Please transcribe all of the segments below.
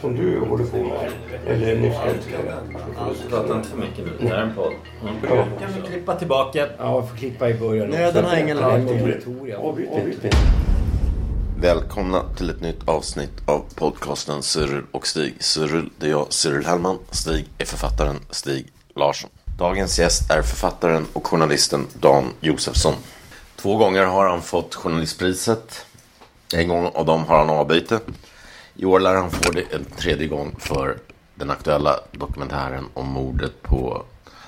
som du håller på med, eller nyss älskade. Prata inte för mycket nu. Det här är en podd. Ja. Kan vi klippa tillbaka? Ja, får klippa i början Nöden har ingen lag. Avbryt inte. Välkomna till ett nytt avsnitt av podcasten Cyril och Stig. Cyril, det är jag, Cyril Hellman. Stig är författaren Stig Larsson. Dagens gäst är författaren och journalisten Dan Josefsson. Två gånger har han fått journalistpriset. En gång av dem har han avbyte. I år lär han få det en tredje gång för den aktuella dokumentären om mordet på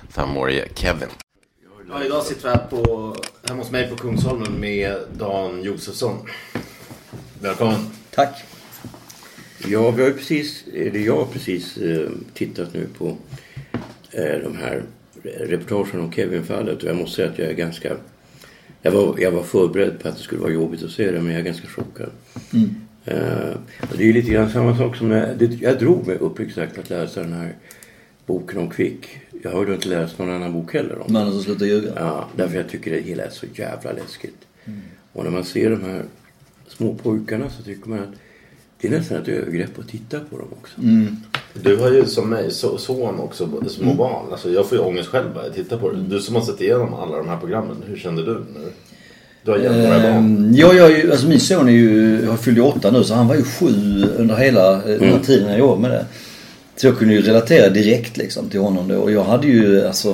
femårige Kevin. Ja, idag sitter vi här på, hemma hos mig på Kungsholmen med Dan Josefsson. Välkommen. Tack. Ja, vi har ju precis, eller jag har precis eh, tittat nu på eh, de här reportagen om Kevin-fallet och jag måste säga att jag är ganska jag var, jag var förberedd på att det skulle vara jobbigt att se det men jag är ganska chockad. Eh, och det är ju lite grann samma sak som när, det, jag drog mig uppriktigt sagt att läsa den här boken om Kvick. Jag har ju inte läst någon annan bok heller om Mannen som slutar ljuga. Ja, därför jag tycker det hela är så jävla läskigt. Och när man ser de här små pojkarna så tycker man att det är nästan ett övergrepp att titta på dem också. Du har ju som mig så, son också, små barn. Alltså, jag får ju ångest själv bara jag tittar på det. Du som har sett igenom alla de här programmen, hur kände du? När du har jämt några barn. Ehm, ja, jag alltså min son är ju, har fyllt ju åtta nu så han var ju sju under hela eh, den här tiden jag jobbade med det. Så jag kunde ju relatera direkt liksom till honom då. Och jag hade ju alltså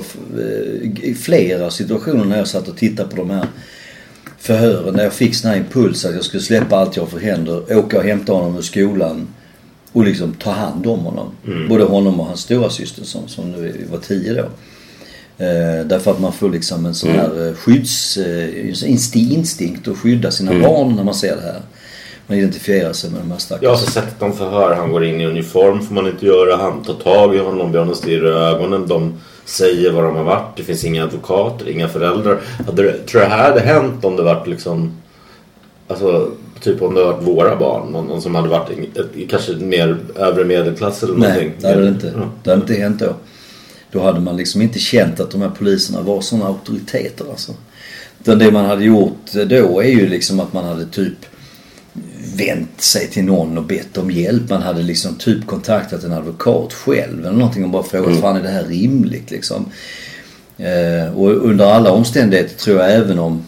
eh, flera situationer när jag satt och tittade på de här förhören där jag fick sån här impuls att jag skulle släppa allt jag för händer, åka och hämta honom ur skolan och liksom ta hand om honom. Både honom och hans stora syster som, som nu var tio då. Eh, därför att man får liksom en sån här eh, skydds... Eh, insti- instinkt att skydda sina barn när man ser det här. Man identifierar sig med de här stackars... Jag har sett dem förhör. Han går in i uniform får man inte göra. Han tar tag i honom, ber honom stirra i ögonen. De säger var de har varit. Det finns inga advokater, inga föräldrar. Hade det, tror jag det här hade hänt om det varit liksom... Alltså, typ om det varit våra barn. Någon, någon som hade varit kanske mer övre medelklass eller någonting. Nej, det hade det inte. Ja. Det hade inte hänt då. Då hade man liksom inte känt att de här poliserna var sådana auktoriteter alltså. Utan det man hade gjort då är ju liksom att man hade typ vänt sig till någon och bett om hjälp. Man hade liksom typ kontaktat en advokat själv eller någonting och bara frågat fan är det här rimligt liksom. Eh, och under alla omständigheter tror jag även om,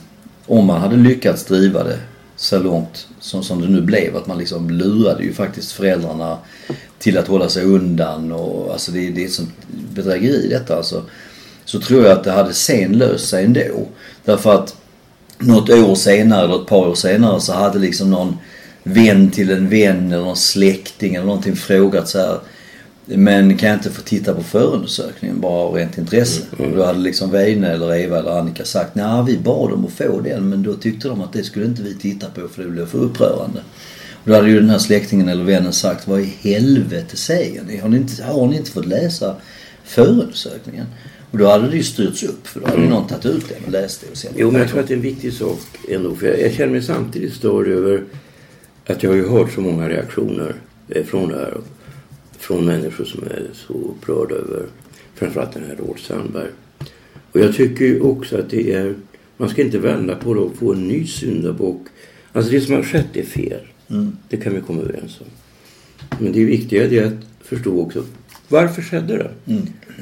om man hade lyckats driva det så långt som, som det nu blev. Att man liksom lurade ju faktiskt föräldrarna till att hålla sig undan och alltså det, det är ett sånt bedrägeri detta alltså. Så tror jag att det hade sen löst sig ändå. Därför att något år senare eller ett par år senare så hade liksom någon vän till en vän eller någon släkting eller någonting frågat så här. Men kan jag inte få titta på förundersökningen bara av rent intresse? Och då hade liksom Weine eller Eva eller Annika sagt nej vi bad dem att få den men då tyckte de att det skulle inte vi titta på för det blev för upprörande. Och då hade ju den här släktingen eller vännen sagt vad i helvete säger ni? Har ni inte, har ni inte fått läsa förundersökningen? Och då hade det ju styrts upp för då hade ju någon tagit ut den och läst det och sen Jo, men jag tror att det är en viktig sak ändå. För jag, jag känner mig samtidigt störd över att jag har ju hört så många reaktioner eh, från det här. Från människor som är så upprörda över framförallt den här Råd Sandberg. Och jag tycker ju också att det är... Man ska inte vända på det och få en ny syndabock. Alltså det som har skett är fel. Det kan vi komma överens om. Men det viktiga är att förstå också varför skedde det?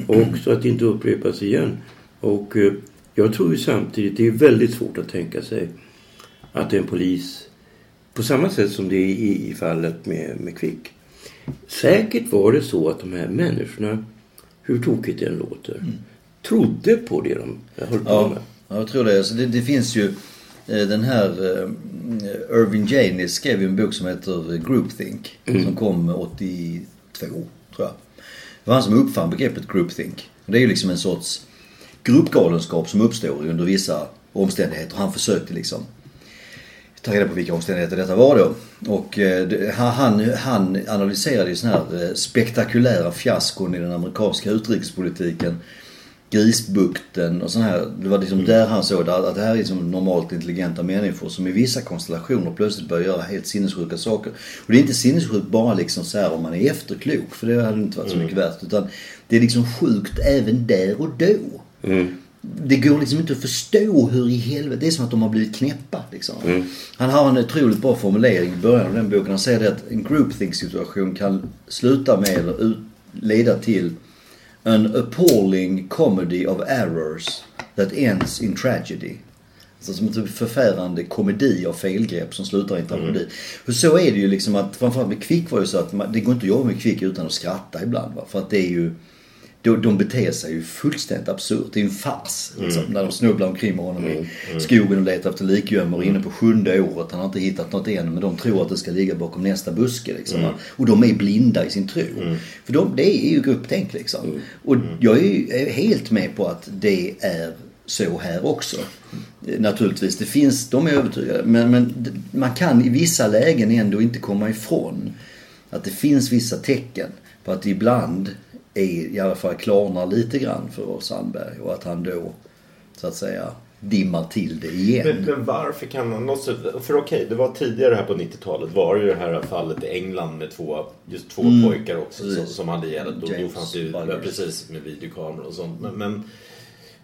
Och så att det inte upprepas igen. Och eh, jag tror ju samtidigt, det är väldigt svårt att tänka sig att en polis, på samma sätt som det är i, i fallet med, med Kvick. Säkert var det så att de här människorna, hur tokigt det än låter, trodde på det de höll på Ja, med. ja, jag tror det. Alltså det, det finns ju eh, den här eh, Irving Janis skrev ju en bok som heter Groupthink. Som kom 82, tror jag. Det var han som uppfann begreppet groupthink. Det är ju liksom en sorts gruppgalenskap som uppstår under vissa omständigheter. Han försökte liksom ta reda på vilka omständigheter detta var då. Och eh, han, han analyserade ju sådana här eh, spektakulära fiaskon i den amerikanska utrikespolitiken. Grisbukten och sån här. Det var liksom där han såg att det här är liksom normalt intelligenta människor som i vissa konstellationer plötsligt börjar göra helt sinnessjuka saker. Och det är inte sinnessjukt bara liksom så här om man är efterklok, för det hade inte varit så mycket värt. Utan det är liksom sjukt även där och då. Det går liksom inte att förstå hur i helvete, det är som att de har blivit knäppa liksom. Han har en otroligt bra formulering i början av den boken. Han säger det att en groupthink situation kan sluta med eller ut, leda till An appalling comedy of errors that ends in tragedy. Alltså som en typ förfärande komedi av felgrepp som slutar i en tragedi. För så är det ju liksom att, framförallt med Kvick var det så att man, det går inte att jobba med Kvick utan att skratta ibland. Va? För att det är ju, de, de beter sig ju fullständigt absurt. Det är en fars. Liksom, När de snubblar omkring med honom i skogen och letar efter likgömmor inne på sjunde året. Han har inte hittat något än men de tror att det ska ligga bakom nästa buske. Liksom, va? Och de är blinda i sin tro. För de, det är ju grupptänk liksom. Och jag är ju helt med på att det är så här också. Naturligtvis, det finns, de är övertygade. Men, men man kan i vissa lägen ändå inte komma ifrån att det finns vissa tecken på att ibland är, i alla fall klarnar lite grann för Sandberg och att han då så att säga dimmar till det igen. Men, men varför kan man... Måste, för okej, det var tidigare här på 90-talet var det ju det här fallet i England med två, just två pojkar också som, Precis. som hade ihjäl. Då, då fanns det ju, precis med videokameror och sånt. Men, men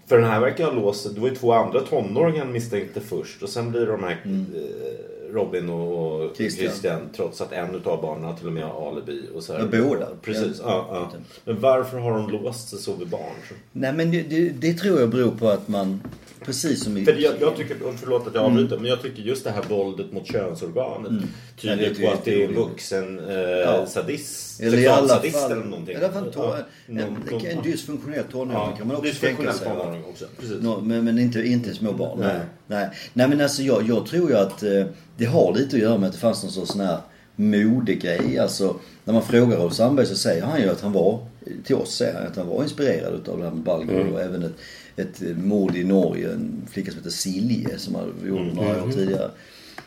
för den här verkar ha låst... Det var ju två andra tonåringar han misstänkte först och sen blir de här eh, Robin och och Christian. Christian. trots att en utav barnen till och med har alibi. Och så här. Ja, båda. Precis, Ja. ja. Men varför har de låst sig så vid barn? Nej men det, det, det tror jag beror på att man, precis som i... För jag, jag tycker, förlåt att jag avbryter, men jag tycker just det här våldet mot könsorganet Mm. Ja, det tyder är på att det är vuxen eh, Ja. sadist, Eller i alla sexualsadist fall, eller någonting. i alla fall to, en, någon- en dysfunktionell tonåring ja, kan man också tänka sig. också. Nå, men, men inte, inte små barn. Nej. Nej. Nej. Nej men alltså jag, jag tror ju att eh, det har lite att göra med att det fanns någon sorts sån här modegrej. Alltså när man frågar Rolf Sandberg så säger han ju att han var, till oss säger han att han var inspirerad utav det här med Balgård och även ett, ett mord i Norge, en flicka som heter Silje som hade gjort några år tidigare.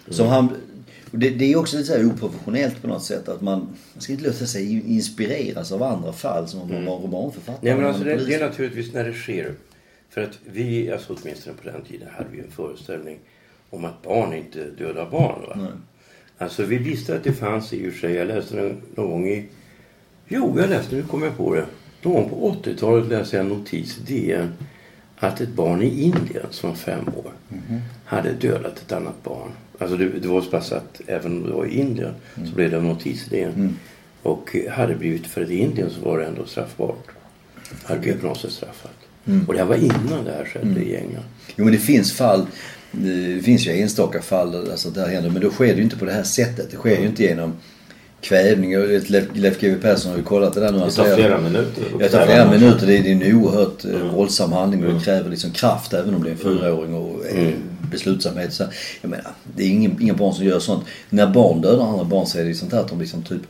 Som han, det, det är också lite så här oprofessionellt på något sätt att man, man ska inte låta sig inspireras av andra fall som om man var romanförfattare. Nej men alltså det, det är naturligtvis när det sker. För att vi, alltså åtminstone på den tiden, hade vi en föreställning om att barn inte dödar barn. Va? Alltså vi visste att det fanns i och för sig. Jag läste den någon gång i... Jo, jag läste, nu kommer jag på det. Någon gång på 80-talet läste jag en notis i DN att ett barn i Indien som var fem år hade dödat ett annat barn. Alltså det, det var så pass att även om det var i Indien så blev det en notis i DN. Och eh, hade blivit, för i Indien så var det ändå straffbart. Hade blivit på något sätt straffat. Och det här var innan det här skedde i England. Jo men det finns fall, det finns ju enstaka fall där alltså, det här händer. Men då sker det ju inte på det här sättet. Det sker ju inte genom kvävning. Och Leif, GW Persson har ju kollat det där nu. Det tar flera minuter. Det tar flera minuter. Det är, en oerhört mm. våldsam handling och det kräver liksom kraft även om det är en fyraåring och eh, beslutsamhet. Så, jag menar, det är ingen, inga barn som gör sånt. När barn dödar andra barn så är det ju sånt här att de liksom typ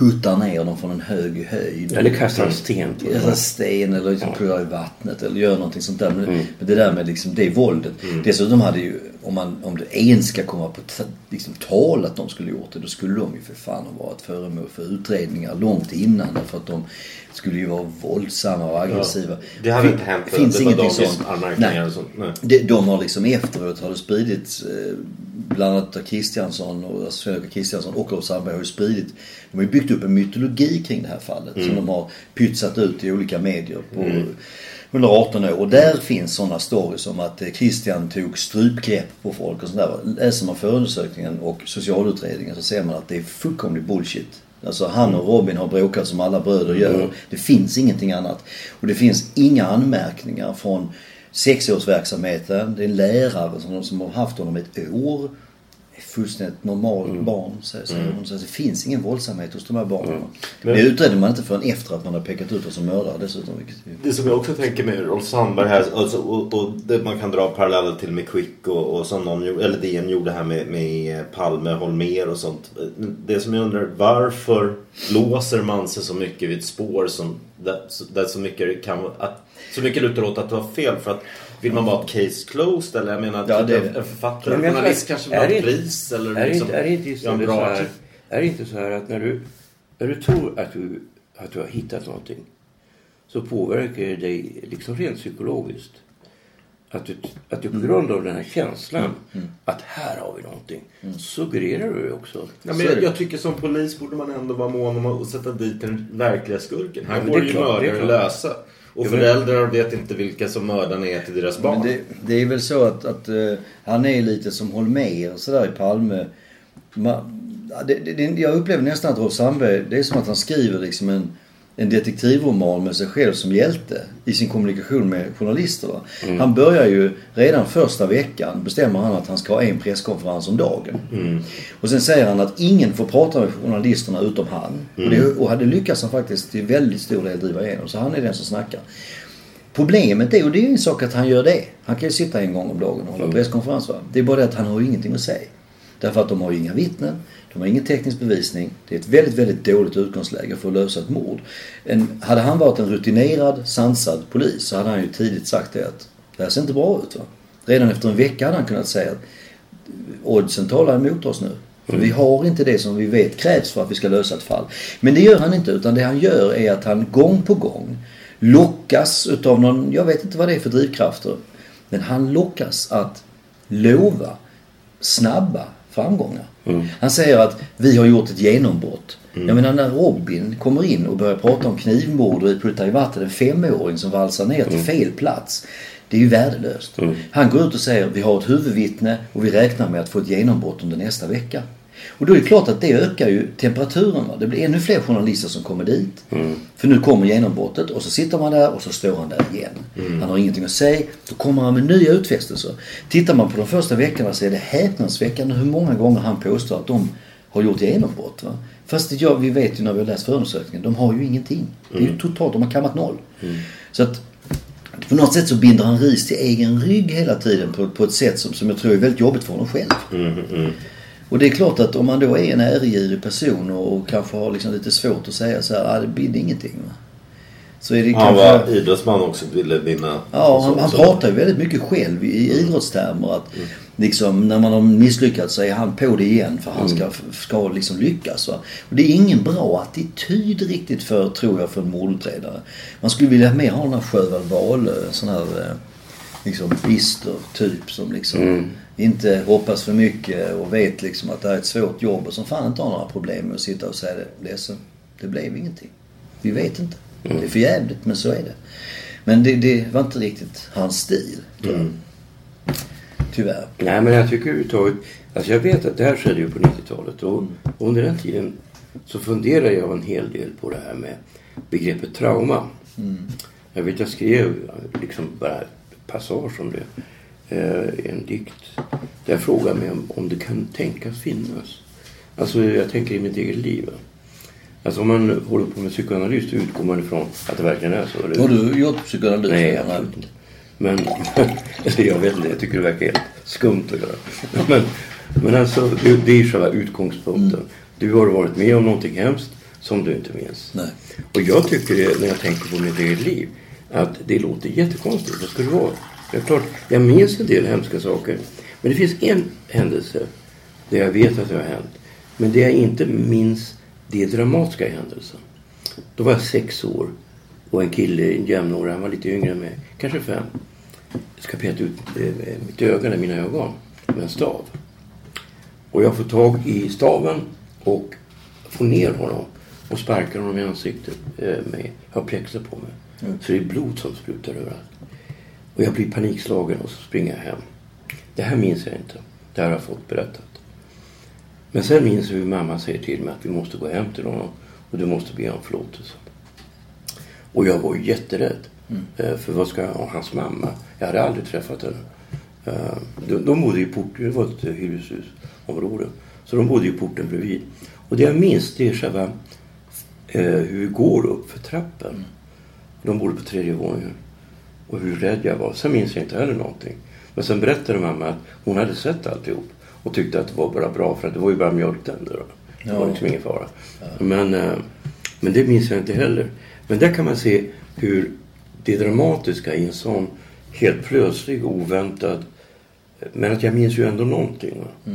puttar ner dem från en hög höjd. Eller kastar en sten på dem. sten eller liksom pular i vattnet eller gör någonting sånt där. Men, Mm. men det där med liksom det våldet. Dessutom hade ju, om, man, om det ens ska komma på liksom, tal att de skulle gjort det, då skulle de ju för fan ha varit föremål för utredningar långt innan. För att de skulle ju vara våldsamma och aggressiva. Det hade Fin- inte hänt. finns det ingenting sånt. anmärkningar Nej. och sånt. Nej. De, de har liksom efteråt har det spridits eh, bland annat av Kristiansson och alltså Kristiansson och Rolf Sandberg har ju spridit. De har ju byggt upp en mytologi kring det här fallet som de har pytsat ut i olika medier på under 18 år. Och där finns sådana stories om att eh, Christian tog strypgrepp på folk och sådär. Läser man förundersökningen och socialutredningen så ser man att det är fullkomlig bullshit. Alltså han och Robin har bråkat som alla bröder gör. Det finns ingenting annat. Och det finns inga anmärkningar från sexårsverksamheten. Det är en lärare som, som har haft honom ett år. Fullständigt normal barn säger säger hon. Så det finns ingen våldsamhet hos de här barnen. Men- Det utredde man inte förrän efter att man har pekat ut oss som mördare dessutom. Vilket, Det som jag också tänker med Rolf Sandberg här, alltså, och, och det man kan dra paralleller till med Quick och, och som någon gjorde, eller DN gjorde här med, med Palme, Holmer och sånt. Det som jag undrar, varför låser man sig så mycket vid ett spår som, där, där så mycket kan att, så mycket lutar åt att det var fel? För att Vill man vara ett case closed eller jag menar Ja, typ det är en, författare, en journalist kanske vill ha är ett pris eller Är det liksom inte, är det inte en så bra här, är det inte så här att när du, när du tror att du, att du har hittat någonting så påverkar det dig liksom rent psykologiskt. Att du, att du på grund av den här känslan att här har vi någonting suggererar du också. Ja, men är jag, jag tycker som polis borde man ändå vara mån om att sätta dit den verkliga skurken. Här Ja, går det är ju är klart. lösa. Och föräldrar vet inte vilka som mördarna är till deras barn. Men det, det är väl så att, att eh, han är lite som Holmér sådär i Palme. Man, det, det- jag upplever nästan att Rolf Sandberg, det är som att han skriver liksom en, en detektivroman med sig själv som hjälte i sin kommunikation med journalister. Va? Han börjar ju redan första veckan bestämmer han att han ska ha en presskonferens om dagen. Och sen säger han att ingen får prata med journalisterna utom han. Och, det, och det lyckas han faktiskt till väldigt stor del driva igenom. Så han är den som snackar. Problemet är, och det är ju en sak att han gör det. Han kan ju sitta en gång om dagen och hålla presskonferens va. Det är bara det att han har ju ingenting att säga. Därför att de har ju inga vittnen. De har ingen teknisk bevisning. Det är ett väldigt, väldigt dåligt utgångsläge för att lösa ett mord. En, hade han varit en rutinerad, sansad polis så hade han ju tidigt sagt det att det här ser inte bra ut va. Redan efter en vecka hade han kunnat säga att oddsen talar emot oss nu. För vi har inte det som vi vet krävs för att vi ska lösa ett fall. Men det gör han inte utan det han gör är att han gång på gång lockas utav någon, jag vet inte vad det är för drivkrafter. Men han lockas att lova snabba framgångar. Han säger att vi har gjort ett genombrott. Jag menar när Robin kommer in och börjar prata om knivmord och puttar i vatten en femåring som valsar ner till fel plats. Det är ju värdelöst. Han går ut och säger vi har ett huvudvittne och vi räknar med att få ett genombrott under nästa vecka. Och då är det klart att det ökar ju temperaturen. Va? Det blir ännu fler journalister som kommer dit. För nu kommer genombrottet och så sitter man där och så står han där igen. Han har ingenting att säga. Då kommer han med nya utfästelser. Tittar man på de första veckorna så är det häpnadsväckande hur många gånger han påstår att de har gjort genombrott. Va? Fast ja, vi vet ju när vi har läst förundersökningen, de har ju ingenting. Det är ju totalt, de har kammat noll. Så att på något sätt så binder han ris till egen rygg hela tiden på, på ett sätt som, som jag tror är väldigt jobbigt för honom själv. Och det är klart att om man då är en äregirig person och, och kanske har liksom lite svårt att säga så här, ah, det bidde ingenting. Va? Så är det Han kanske... var idrottsman också ville vinna. Ja, han, han pratar ju väldigt mycket själv i idrottstermer. Att liksom, när man har misslyckats så är han på det igen för han ska, ska liksom lyckas. Va? Och det är ingen bra attityd riktigt för, tror jag, för en mordutredare. Man skulle vilja mer ha den här Sjöwall Wahlöö, sån här eh, liksom bister typ som liksom inte hoppas för mycket och vet liksom att det här är ett svårt jobb och som fan inte har några problem med att sitta och säga det. Ledsen, det blev ingenting. Vi vet inte. Det är för jävligt men så är det. Men det, det var inte riktigt hans stil. jag. Tyvärr. Nej, men jag tycker överhuvudtaget... Alltså jag vet att det här skedde ju på 90-talet och under den tiden så funderade jag en hel del på det här med begreppet trauma. Jag vet jag skrev liksom bara passage om det. Eh, en dikt där jag frågade mig om, om det kan tänkas finnas. Alltså jag tänker i mitt eget liv. Alltså om man håller på med psykoanalys då utgår man ifrån att det verkligen är så. eller? Har du gjort psykoanalys? Nej, absolut inte. Men, jag vet inte, jag tycker det verkar helt skumt att göra. Men, men alltså, det, är själva utgångspunkten. Du har varit med om någonting hemskt som du inte minns. Nej. Och jag tycker det, när jag tänker på mitt eget liv, att det låter jättekonstigt. Vad ska det vara? Det är klart, jag minns en del hemska saker. Men det finns en händelse där jag vet att det har hänt. Men det jag inte minns, det är dramatiska i händelsen. Då var jag sex år och en kille, en jämnårig, han var lite yngre än mig, kanske fem. Ska peta ut eh, mitt öga, eller mina ögon, med en stav. Och jag får tag i staven och får ner honom och sparkar honom i ansiktet eh, med, jag har plexer på mig. Så det är blod som sprutar överallt. Och jag blir panikslagen och så springer jag hem. Det här minns jag inte. Det här har jag fått berättat. Men sen minns jag hur mamma säger till mig att vi måste gå hem till honom och du måste be om förlåtelse. Och jag var jätterädd. Eh, För vad ska jag ha hans mamma? Jag hade aldrig träffat henne. Eh, De, de bodde i porten, det var ett hyreshusområde. Så de bodde i porten bredvid. Och det jag minns det är själva eh, hur vi går upp för trappen. De bodde på tredje våningen. Och hur rädd jag var. Sen minns jag inte heller någonting. Men sen berättade mamma att hon hade sett alltihop. Och tyckte att det var bara bra för att det var ju bara mjölktänder. då. Det var liksom ingen fara. Men, eh, men det minns jag inte heller. Men där kan man se hur det dramatiska i en sån helt plötslig, oväntad. Men att jag minns ju ändå någonting. Va?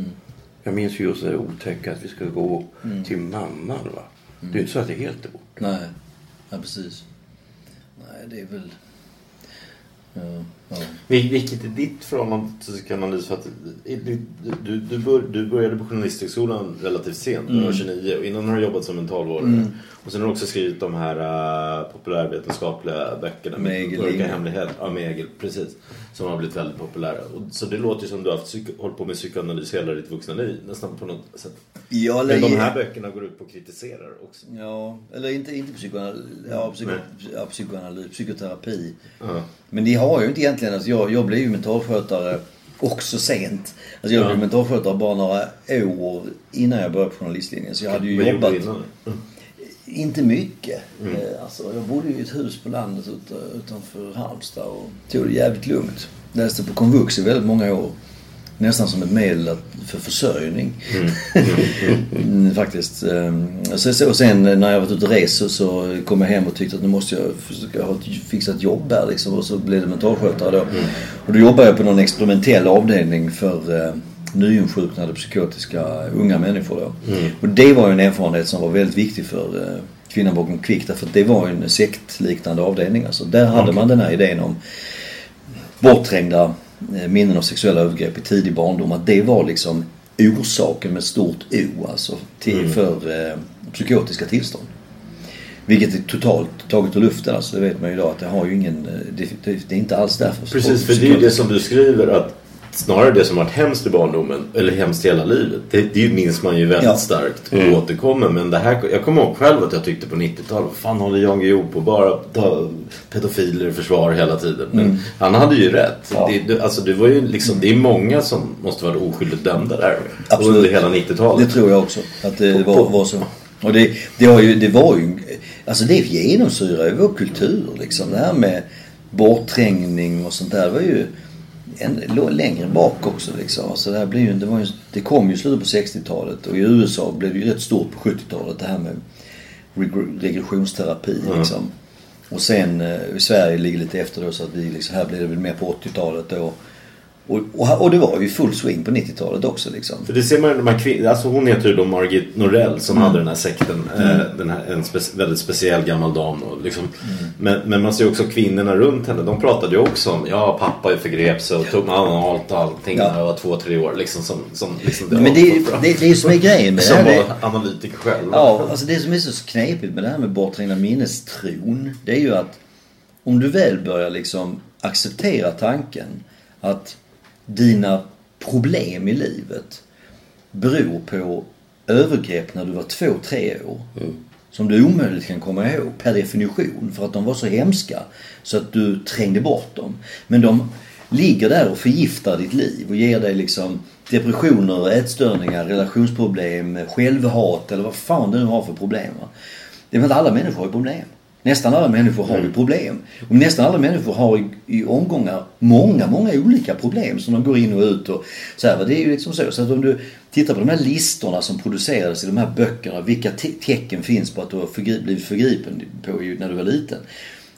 Jag minns ju just det otäcka att vi ska gå till mamman. Va? Det är ju inte så att det är helt är borta. Nej, ja, precis. Nej, det är väl... Ja, ja. Vil- Vilket är ditt förhållande till psykoanalys? För att du, du, du, bör, du började på Journalisthögskolan relativt sent, när du var 29. Och innan har du jobbat som mentalvårdare. Och sen har du också skrivit de här uh, populärvetenskapliga böckerna. Med Mörka hemligheter. Ja, med Egil, precis. Som har blivit väldigt populära. Och, så det låter ju som du har haft hållit på med psykoanalys hela ditt vuxna liv. Nästan på något sätt. Ja, Men de här böckerna går ut på att kritisera också. Ja, eller inte, inte psykoanalys, ja, psyko, ja, psykoanalys, psykoterapi. Men det har ju inte egentligen. Alltså jag, jag blev ju mentalskötare också sent. Alltså jag blev mentalskötare bara några år innan jag började på journalistlinjen. Så jag hade ju gjorde jobbat... innan? Mm. Inte mycket. Eh, Alltså, jag bodde i ett hus på landet ut, utanför Halmstad och tog det jävligt lugnt. Läste på komvux i väldigt många år. Nästan som ett medel för försörjning. Mm, Faktiskt. Ehm, och sen när jag varit ute och rest så, kom jag hem och tyckte att nu måste jag försöka ha ett, fixa ett jobb här liksom. Och så blev det mentalskötare då. Och då jobbade jag på någon experimentell avdelning för eh, nyinsjuknade psykotiska unga människor då. Och det var ju en erfarenhet som var väldigt viktig för eh, kvinnan bakom Kvick. Därför att det var ju en sektliknande avdelning. Alltså, där hade man den här idén om bortträngda minnen av sexuella övergrepp i tidig barndom. Att det var liksom orsaken med stort O alltså till, för eh, psykotiska tillstånd. Vilket är totalt taget ur luften. Alltså, det vet man ju idag att det har ju ingen... eh, Det, det, det är inte alls därför. Precis, för det är ju det som du skriver att snarare det som varit hemskt i barndomen, eller hemskt i hela livet, det, det minns man ju väldigt Ja. starkt och återkommer. Men det här, jag kommer ihåg själv att jag tyckte på 90-talet, vad fan håller Jan Guillou på bara ta pedofiler i försvar hela tiden. Men han hade ju rätt. Ja. Det, det, alltså, det, var ju liksom, det är många som måste vara oskyldigt dömda där Absolut. under hela 90-talet. Det tror jag också. Att det var, var så. Och det, det, har ju, det var ju... Alltså det genomsyrar ju vår kultur liksom. Det här med bortträngning och sånt där. Det var ju en, längre bak också liksom. Alltså det, här blir ju, det, var ju, det kom ju slutet på 60-talet och i USA blev det ju rätt stort på 70-talet det här med reg- regressionsterapi liksom. Och sen eh, i Sverige ligger lite efter då så att vi liksom, här blir det väl mer på 80-talet då. Och, och, och det var ju full swing på 90-talet också liksom. För det ser man ju de här kvin- alltså hon heter ju då Margit Norell som hade den här sekten. Eh, den här, en spe- väldigt speciell gammal dam. Och liksom. men, men man ser ju också kvinnorna runt henne. De pratade ju också om, ja pappa förgrep sig och tog allt och allting Ja. när jag var två, tre år. Liksom, som, som, liksom Men det, är- det, det är som är grejen med det Som var Det, analytiker själv. ja, alltså det som är så knepigt med det här med bortträngda minnestron. Det är ju att om du väl börjar liksom acceptera tanken att dina problem i livet beror på övergrepp när du var två, tre år. Som du omöjligt kan komma ihåg per definition för att de var så hemska så att du trängde bort dem. Men de ligger där och förgiftar ditt liv och ger dig liksom depressioner, ätstörningar, relationsproblem, självhat eller vad fan du nu har för problem. Va? Det är att alla människor har problem. Nästan alla människor har ju problem. Och nästan alla människor har i, i omgångar många, många olika problem som de går in och ut och så här. Det är ju liksom så. Så att om du tittar på de här listorna som producerades i de här böckerna. Vilka te- tecken finns på att du har förgri- blivit förgripen på ju när du var liten.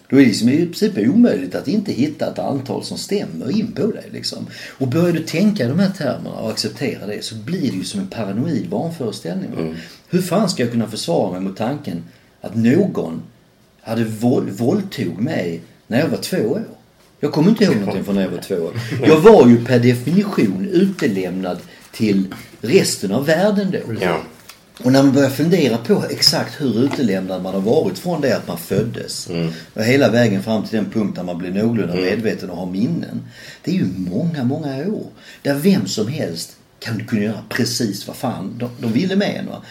Då är det liksom i princip omöjligt att inte hitta ett antal som stämmer in på dig. Liksom. Och börjar du tänka i de här termerna och acceptera det så blir det ju som en paranoid vanföreställning. va? Hur fan ska jag kunna försvara mig mot tanken att någon hade våld, våldtog mig när jag var två år? Jag kommer inte ihåg någonting från när jag var två år. Jag var ju per definition utelämnad till resten av världen då. Ja. Och när man börjar fundera på exakt hur utelämnad man har varit från det att man föddes och hela vägen fram till den punkt där man blir någorlunda medveten och har minnen. Det är ju många, många år. Där vem som helst kan kunna göra precis vad fan de, de ville med en. Va?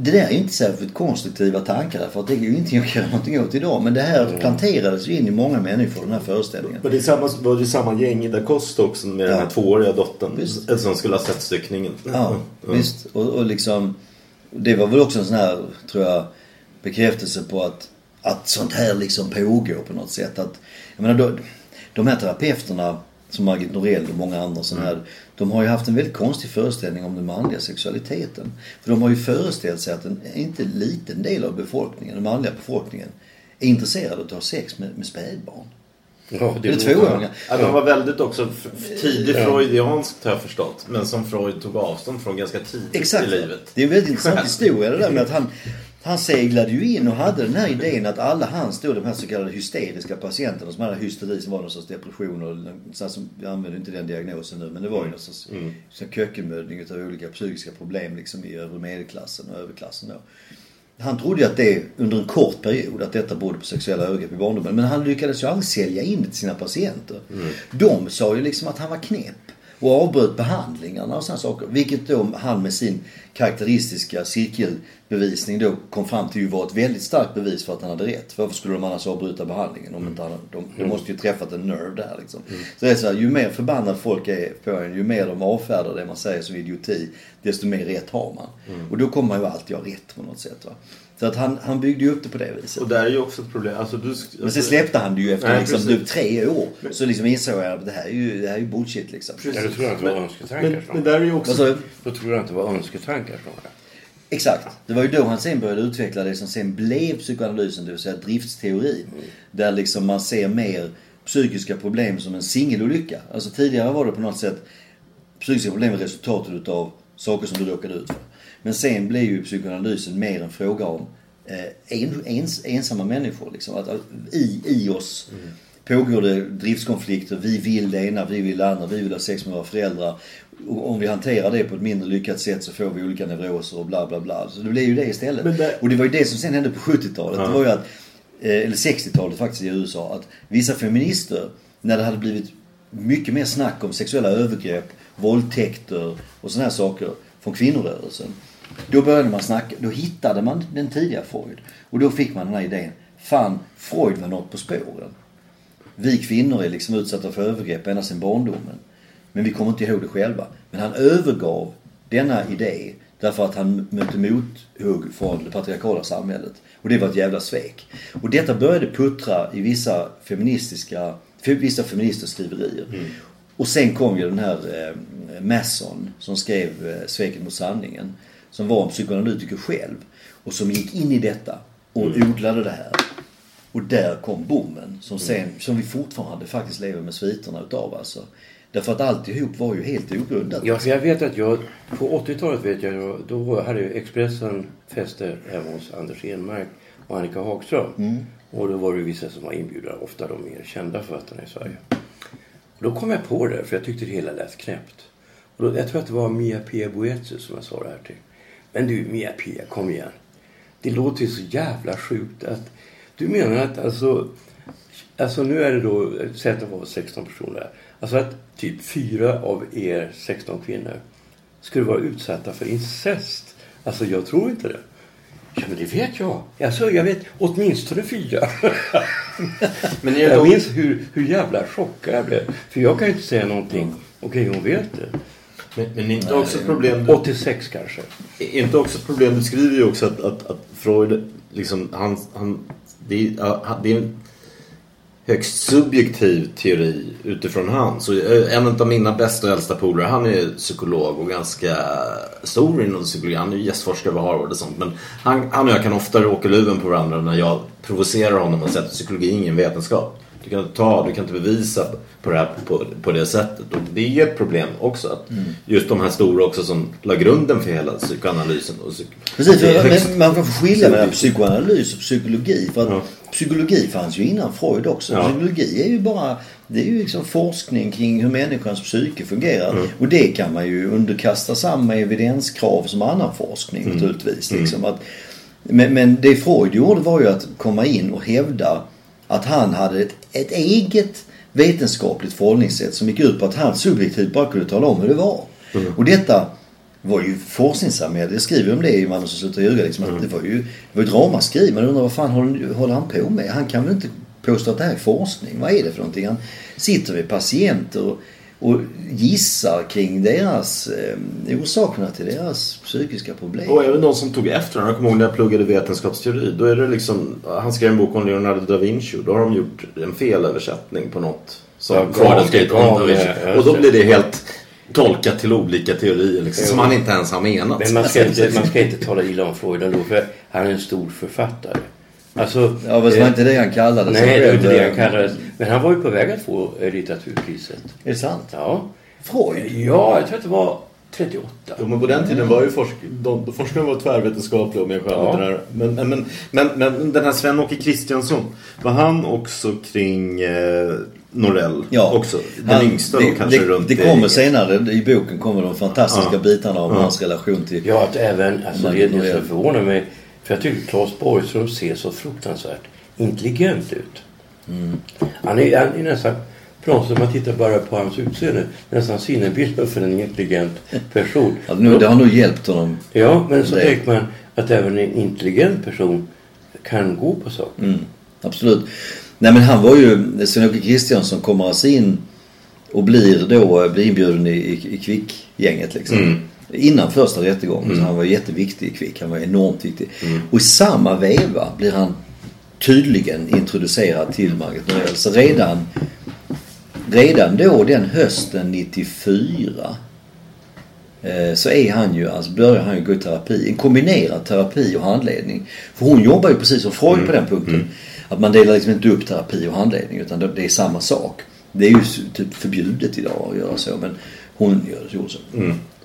Det där är inte särskilt konstruktiva tankar att det är ju ingenting att göra någonting åt idag. Men det här planterades ju in i många människor, den här föreställningen. Men det är samma, var det samma gäng Da Costa också med den här Ja. tvååriga dottern. Visst. Som skulle ha sett styckningen. Ja, visst. Och, och liksom, det var väl också en sån här, tror jag, bekräftelse på att, att sånt här liksom pågår på något sätt. Att, jag menar, då, de här terapeuterna, som Margit Norell och många andra sådana här, de har ju haft en väldigt konstig föreställning om den manliga sexualiteten. För de har ju föreställt sig att en inte liten del av befolkningen, den manliga befolkningen, är intresserad av att ha sex med, med spädbarn. Ja, det Eller tvååringar. Ja, de var väldigt också f- tidigt freudianskt har jag förstått. Men som Freud tog avstånd från ganska tidigt Exakt. i livet. Det är en väldigt intressant historia det där med att han, han seglade ju in och hade den här idén att alla hans då, de här så kallade hysteriska patienterna som hade hysteri som var någon sorts depression och så här som, jag använder inte den diagnosen nu men det var ju någon sorts så här kökkenmödding utav olika psykiska problem liksom i övre medelklassen och överklassen då. Han trodde ju att det under en kort period, att detta berodde på sexuella övergrepp i barndomen. Men han lyckades ju aldrig sälja in det till sina patienter. De sa ju liksom att han var knäpp och avbröt behandlingarna och sådana saker. Vilket då han med sin karaktäristiska cirkelbevisning då kom fram till ju var ett väldigt starkt bevis för att han hade rätt. Varför skulle de annars avbryta behandlingen om inte han, de, de måste ju träffat en nerve där liksom. Så det är så här, ju mer förbannad folk är på en, ju mer de avfärdar det man säger som idioti, desto mer rätt har man. Och då kommer man ju alltid ha rätt på något sätt va. Så att han, han byggde ju upp det på det viset. Och där är ju också ett problem. Alltså, du, sk- Men sen släppte han det ju efter Nej, liksom, precis. nu, tre år. Så liksom insåg jag att det här är ju, det här är ju bullshit liksom. Ja, då tror jag att det var önsketankar men, men där är ju också... Du? Då tror jag att det var önsketankar från det. Exakt. Det var ju då han sen började utveckla det som sen blev psykoanalysen, det vill säga driftsteorin. Där liksom man ser mer psykiska problem som en singelolycka. Alltså tidigare var det på något sätt psykiska problem är resultatet utav saker som du råkade ut för. Men sen blev ju psykoanalysen mer en fråga om eh, en, ens, ensamma människor. Liksom. Att, att i, I oss pågår det driftskonflikter. Vi vill det ena, vi vill det andra, vi vill ha sex med våra föräldrar. Och om vi hanterar det på ett mindre lyckat sätt så får vi olika neuroser och bla bla bla. Så det blev ju det istället. Det- Och det var ju det som sen hände på 70-talet. Det var ju att, eh, eller 60-talet faktiskt i USA, att vissa feminister, när det hade blivit mycket mer snack om sexuella övergrepp, våldtäkter och sådana här saker från kvinnorörelsen. Då började man snacka, då hittade man den tidiga Freud. Och då fick man den här idén, fan Freud var något på spåren. Vi kvinnor är liksom utsatta för övergrepp ända sedan barndomen. Men vi kommer inte ihåg det själva. Men han övergav denna idé därför att han mötte mothugg från det patriarkala samhället. Och det var ett jävla svek. Och detta började puttra i vissa feministiska, vissa feministers skriverier. Och sen kom ju den här eh, Masson som skrev eh, Sveket mot sanningen. Som var en psykoanalytiker själv. Och som gick in i detta och odlade det här. Och där kom bommen som, sen, som vi fortfarande faktiskt lever med sviterna utav alltså. Därför att alltihop var ju helt ogrundat. Ja, jag vet att jag på 80-talet vet jag, då hade ju Expressen fester hemma hos Anders Enmark och Annika Hagström. Och då var det vissa som var inbjudna, ofta de mer kända författarna i Sverige. Och då kom jag på det, för jag tyckte det hela lät knäppt. Och då, jag tror att det var Mia Pia Boethius som jag sa det här till. Men du Mia Pia, kom igen. Det låter ju så jävla sjukt att du menar att alltså Alltså nu är det då, säg att det var 16 personer. Alltså att typ fyra av er 16 kvinnor skulle vara utsatta för incest. Alltså jag tror inte det. Ja men det vet jag. Alltså jag vet åtminstone fyra. Men jag minns hur, hur jävla chockad jag blev. För jag kan ju inte säga någonting. Okej hon vet det. Men, men inte också ett problem... Du, 86 kanske. är inte också ett problem, du skriver ju också att, att, att Freud, liksom, han, han, det, är, det är en högst subjektiv teori utifrån han. Så eh, en av mina bästa och äldsta polare, han är psykolog och ganska stor inom psykologi. Han är ju gästforskare vid Harvard och sånt. Men han, han och jag kan ofta råka luven på varandra när jag provocerar honom och säger att psykologi är ingen vetenskap. Du kan inte ta, du kan inte bevisa på det här på, på det sättet. Och det är ju ett problem också. Att Just de här stora också som la grunden för hela psykoanalysen. Och psyk- Precis, högst- men man får skilja mellan psykoanalys och psykologi. För att Ja. psykologi fanns ju innan Freud också. Ja. Psykologi är ju bara det är ju liksom forskning kring hur människans psyke fungerar. Och det kan man ju underkasta samma evidenskrav som annan forskning naturligtvis. Liksom. Att, men, men det Freud gjorde var ju att komma in och hävda att han hade ett, ett eget vetenskapligt förhållningssätt som gick ut på att han subjektivt bara kunde tala om hur det var. Och detta var ju forskningssamhälle. Jag skriver om det i Mannen som slutar ljuga. Liksom, det var ju det var ju ett ramaskri. Man undrar vad fan håller, håller han på med? Han kan väl inte påstå att det här är forskning? Vad är det för någonting? Han sitter med patienter och, och gissar kring deras eh, orsakerna till deras psykiska problem. Och även de som tog efter honom. Jag kommer ihåg när jag pluggade vetenskapsteori. Då är det liksom, han skrev en bok om Leonardo da Vinci. Då har de gjort en felöversättning på något. Som Ja, da Vinci. Och då blir det. helt tolkat till olika teorier. Liksom, som han inte ens har menat. Men man ska, inte, man ska inte tala illa om Freud ändå, för han är en stor författare. Alltså, Ja, fast det var inte det han kallade sig Nej, det var själv. inte det han kallades. Men han var ju på väg att få eh, litteraturpriset. Är det sant? Ja. Freud? Ja, jag tror att det var 38. Jo, men på den tiden var ju forsk de, forskarna var tvärvetenskapliga och mer skönlitterära. Men, men, men, men, men den här Sven-Åke Kristiansson, var han också kring eh, Norell? Ja. Också? Den Han- yngsta det, kanske det, runt det kommer senare, i boken kommer de fantastiska Ja. bitarna om Ja. hans relation till... Ja, att även, alltså det, det som förvånar mig, för jag tycker Claes Borgström ser så fruktansvärt intelligent ut. Mm. Han, är, han är nästan, sätt, om man tittar bara på hans utseende, nästan sinnebilden för en intelligent person. Ja, nu, det har nog hjälpt honom. Ja, men så tänker man att även en intelligent person kan gå på saker. Mm, absolut. Nej men han var ju, Sven-Åke Kristiansson kommer alltså in och blir då blir inbjuden i, i, i Kvick-gänget liksom. Mm. Innan första rättegången. Så han var jätteviktig i Kvick. Han var enormt viktig. Och i samma veva blir han tydligen introducerad till Margit Norell. Så redan, redan då den hösten 94 eh, så är han ju, alltså börjar han ju gå i terapi. En kombinerad terapi och handledning. För hon jobbar ju precis som Freud på den punkten. Att man delar liksom inte upp terapi och handledning utan det det är samma sak. Det är ju typ förbjudet idag att göra så men hon gör, gjorde så.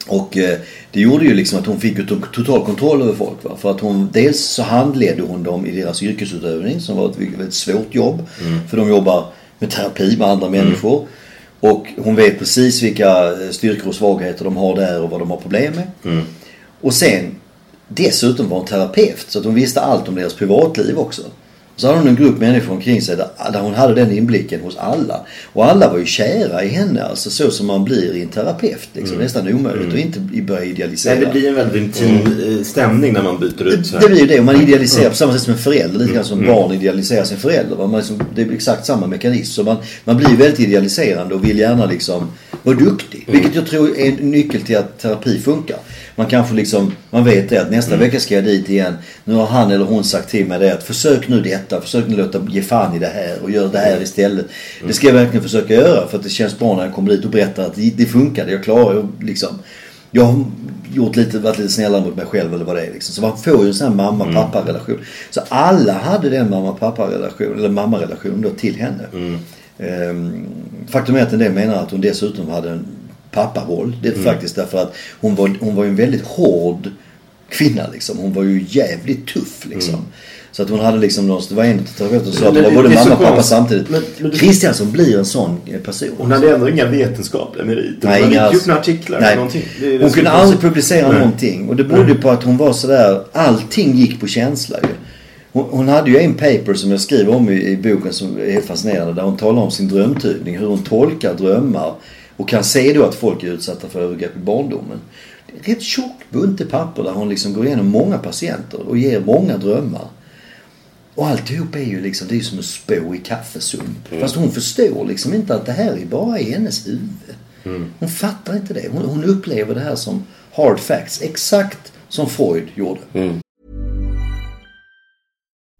Och eh, det gjorde ju liksom att hon fick total kontroll över folk. Va? För att hon, dels så handledde hon dem i deras yrkesutövning som var ett väldigt svårt jobb. För de jobbar med terapi med andra människor. Och hon vet precis vilka eh, styrkor och svagheter de har där och vad de har problem med. Och sen dessutom var hon terapeut så att hon visste allt om deras privatliv också. Så hade hon en grupp människor omkring sig där, där hon hade den inblicken hos alla. Och alla var ju kära i henne, alltså så som man blir i en terapeut. Liksom. Nästan omöjligt att inte börja idealisera. Nej, det blir en väldigt intim eh, stämning när man byter ut så Det blir ju det. Och man idealiserar på samma sätt som en förälder. Lite grann som barn idealiserar sin förälder. Man liksom, det är exakt samma mekanism. Så man, man blir väldigt idealiserande och vill gärna liksom vara duktig. Vilket jag tror är en nyckel till att terapi funkar. Man kanske liksom, man vet det att nästa vecka ska jag dit igen. Nu har han eller hon sagt till mig det att försök nu detta. Försök nu låta ge fan i det här och gör det här istället. Det ska jag verkligen försöka göra för att det känns bra när jag kommer dit och berättar att det, det funkade. Jag klarar ju liksom. Jag har gjort lite, varit lite snällare mot mig själv eller vad det är liksom. Så man får ju en sån här mamma-pappa-relation. Så alla hade den mamma-pappa-relation, eller mamma-relation då till henne. Ehm, faktum är att en del menar att hon dessutom hade en papparoll. Det är faktiskt därför att hon var, hon var ju en väldigt hård kvinna liksom. Hon var ju jävligt tuff liksom. Så att hon hade liksom, någon- det var en terapeut som sa att hon var både mamma och pappa samtidigt. Men- men du- Kristiansson blir en sån eh, person. Hon hade ändå inga vetenskapliga meriter. Hon Nej, hade inga inte gjort några artiklar Nej. någonting. Det är det Hon kunde aldrig publicera Nej. någonting. Och det berodde på att hon var sådär, allting gick på känsla ju. Hon, hon hade ju en paper som jag skriver om i, i boken som är fascinerande. Där hon talar om sin drömtydning. Hur hon tolkar drömmar. Och kan se då att folk är utsatta för övergrepp i barndomen. Det är en rätt tjock bunte papper där hon liksom går igenom många patienter och ger många drömmar. Och alltihop är ju liksom, det är ju som att spå i kaffesump. Fast hon förstår liksom inte att det här är bara i hennes huvud. Hon fattar inte det. Hon, hon upplever det här som hard facts. Exakt som Freud gjorde.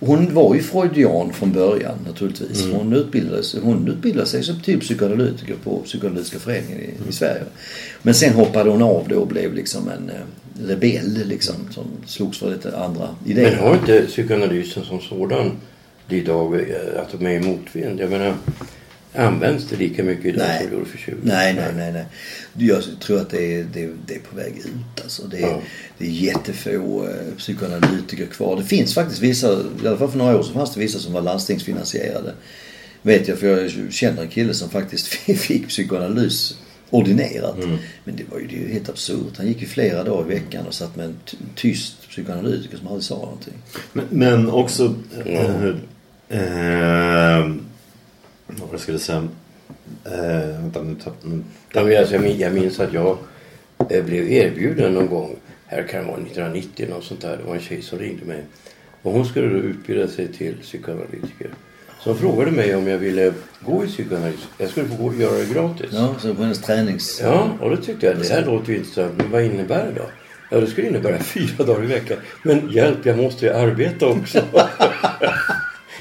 Hon var ju freudian från början naturligtvis. Hon, utbildade sig, hon utbildade sig som typ psykoanalytiker på Psykoanalytiska föreningen i, i Sverige. Men sen hoppade hon av då och blev liksom en eh, rebell liksom. Som slogs för lite andra idéer. Men har inte psykoanalysen som sådan idag eh, att de är i motvind? Jag menar, Används det lika mycket idag Nej. som det gjorde för 20 år Nej, nej, nej, nej. Jag tror att det är, det är, det är på väg ut. Alltså. Det, är, Ja. det är jättefå eh, psykoanalytiker kvar. Det finns faktiskt vissa, i alla fall för några år sedan fanns det vissa som var landstingsfinansierade. Vet jag, för jag känner en kille som faktiskt fick psykoanalys ordinerat. Mm. Men det var ju, det ju helt absurt. Han gick ju flera dagar i veckan och satt med en ty- tyst psykoanalytiker som aldrig sa någonting. Men, men också... Eh, eh, vad var det jag skulle säga? Eh, vänta, nu tapp, nu. Ja, men alltså, jag, min- jag minns att jag eh, blev erbjuden någon gång, här kan det vara 1990 något sånt där. Det var en tjej som ringde mig. Och hon skulle då utbilda sig till psykoanalytiker. Så hon frågade mig om jag ville gå i psykoanalys. Jag skulle få gå och göra det gratis. Ja, så på hennes tränings... Ja, och då tyckte jag det här låter ju intressant. Men vad innebär det då? Ja, det skulle innebära fyra dagar i veckan. Men hjälp, jag måste ju arbeta också.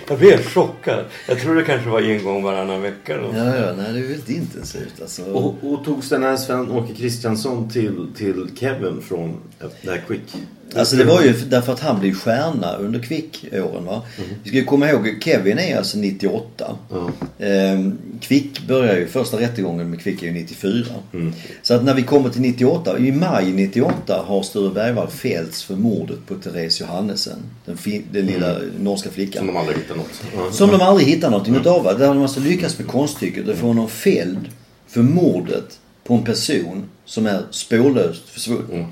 jag blev chockad. Jag tror det kanske var en gång varannan vecka. Eller. Ja, ja, nej det är väldigt intensivt alltså. Och, och togs den här Sven-Åke Kristiansson till, till Kevin från det här Quick? Alltså det var ju därför att han blev stjärna under Kvick-åren va. Vi ska ju komma ihåg, Kevin är alltså 98. Ja. Ehm, Kvick börjar ju, första rättegången med Kvick är ju 94. Så att när vi kommer till 98, i maj 98 har Sture Bergvall fällts för mordet på Therese Johannesen. Den, den lilla norska flickan. Som de aldrig hittat något. Som de aldrig hittar någonting utav. va? Där har de alltså lyckats med konststycket att få honom fälld för mordet på en person som är spårlöst försvunnen.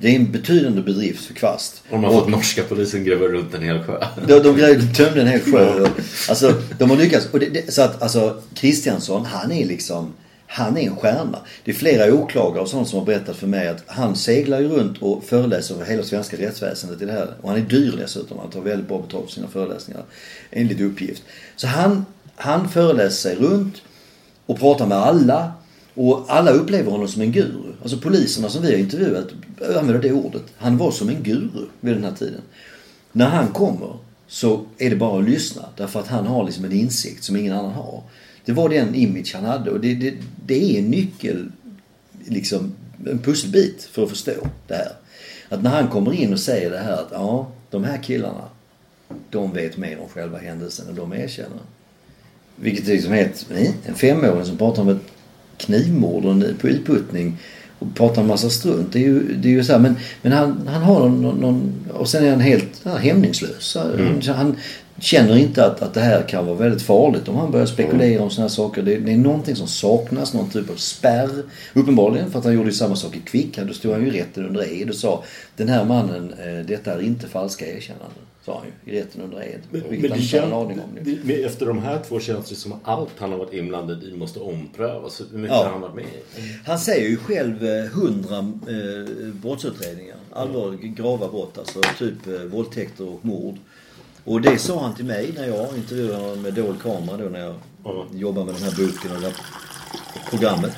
Det är en betydande bedrift för Kvast. De har fått norska polisen gräva runt en hel sjö. De, de grävde- tömde en hel sjö. Alltså, de har lyckats. Och det, det, så att alltså, Kristiansson, han är liksom, han är en stjärna. Det är flera åklagare och sånt som har berättat för mig att han seglar ju runt och föreläser för hela svenska rättsväsendet i det här. Och han är dyr dessutom. Han tar väldigt bra betalt för sina föreläsningar. Enligt uppgift. Så han, han föreläser sig runt och pratar med alla. Och alla upplever honom som en guru. Alltså poliserna som vi har intervjuat använda det ordet. Han var som en guru vid den här tiden. När han kommer så är det bara att lyssna. Därför att han har liksom en insikt som ingen annan har. Det var den image han hade och det, det, det är en nyckel, liksom en pusselbit för att förstå det här. Att när han kommer in och säger det här att ja, de här killarna, de vet mer om själva händelsen än de erkänner. Vilket är liksom helt, eh, en femåring som pratar om ett knivmord och en utputtning och pratar en massa strunt. Det är ju, det är ju så här, men, men han, han har någon, någon, och sen är han helt hämningslös. Han, han känner inte att, att det här kan vara väldigt farligt om han börjar spekulera om sådana här saker. Det, det är någonting som saknas, någon typ av spärr. Uppenbarligen, för att han gjorde ju samma sak i Kvick. Då stod han ju rätten under ed och sa den här mannen, eh, detta är inte falska erkännanden. Sa han ju i rätten under ed. Men, Vilket han inte hade en aning om. nu. men efter de här två känns det som att allt han har varit inblandad i måste omprövas. Hur mycket Ja. har han varit med i? Han säger ju själv eh, hundra eh, brottsutredningar. Allvarliga, grava brott. Alltså typ eh, våldtäkter och mord. Och det sa han till mig när jag intervjuade honom med dold kamera då när jag Ja. jobbade med den här boken och det här programmet.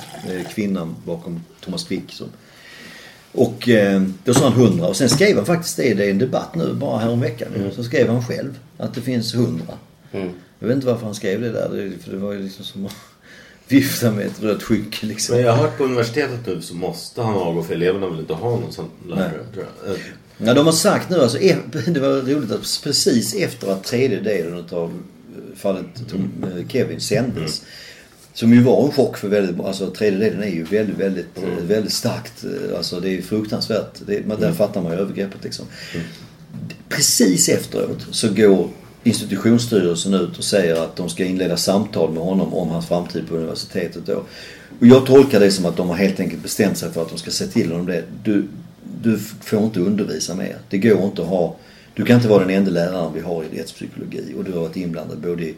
Kvinnan bakom Thomas Quick. Som. Och eh, då sa han hundra och sen skrev han faktiskt det i en debatt nu bara häromveckan. Mm. Så skrev han själv att det finns hundra. Jag vet inte varför han skrev det där. Det, för det var ju liksom som att vifta med ett rött skynke liksom. Men jag har hört på universitetet nu så måste han avgå för eleverna vill inte ha någon sån lärare. Jag. Eh, Ja, de har sagt nu alltså, e- det var roligt att precis efter att tredje delen av fallet Tom, eh, Kevin sändes. Som ju var en chock för väldigt alltså tredje delen är ju väldigt, väldigt, eh, väldigt starkt. eh, Alltså det är fruktansvärt. Det, man, Där fattar man ju övergreppet liksom. Precis efteråt så går institutionsstyrelsen ut och säger att de ska inleda samtal med honom om hans framtid på universitetet då. Och jag tolkar det som att de har helt enkelt bestämt sig för att de ska se till honom det. Du, du får inte undervisa mer. Det går inte att ha... Du kan inte vara den enda läraren vi har i rättspsykologi och du har varit inblandad både i...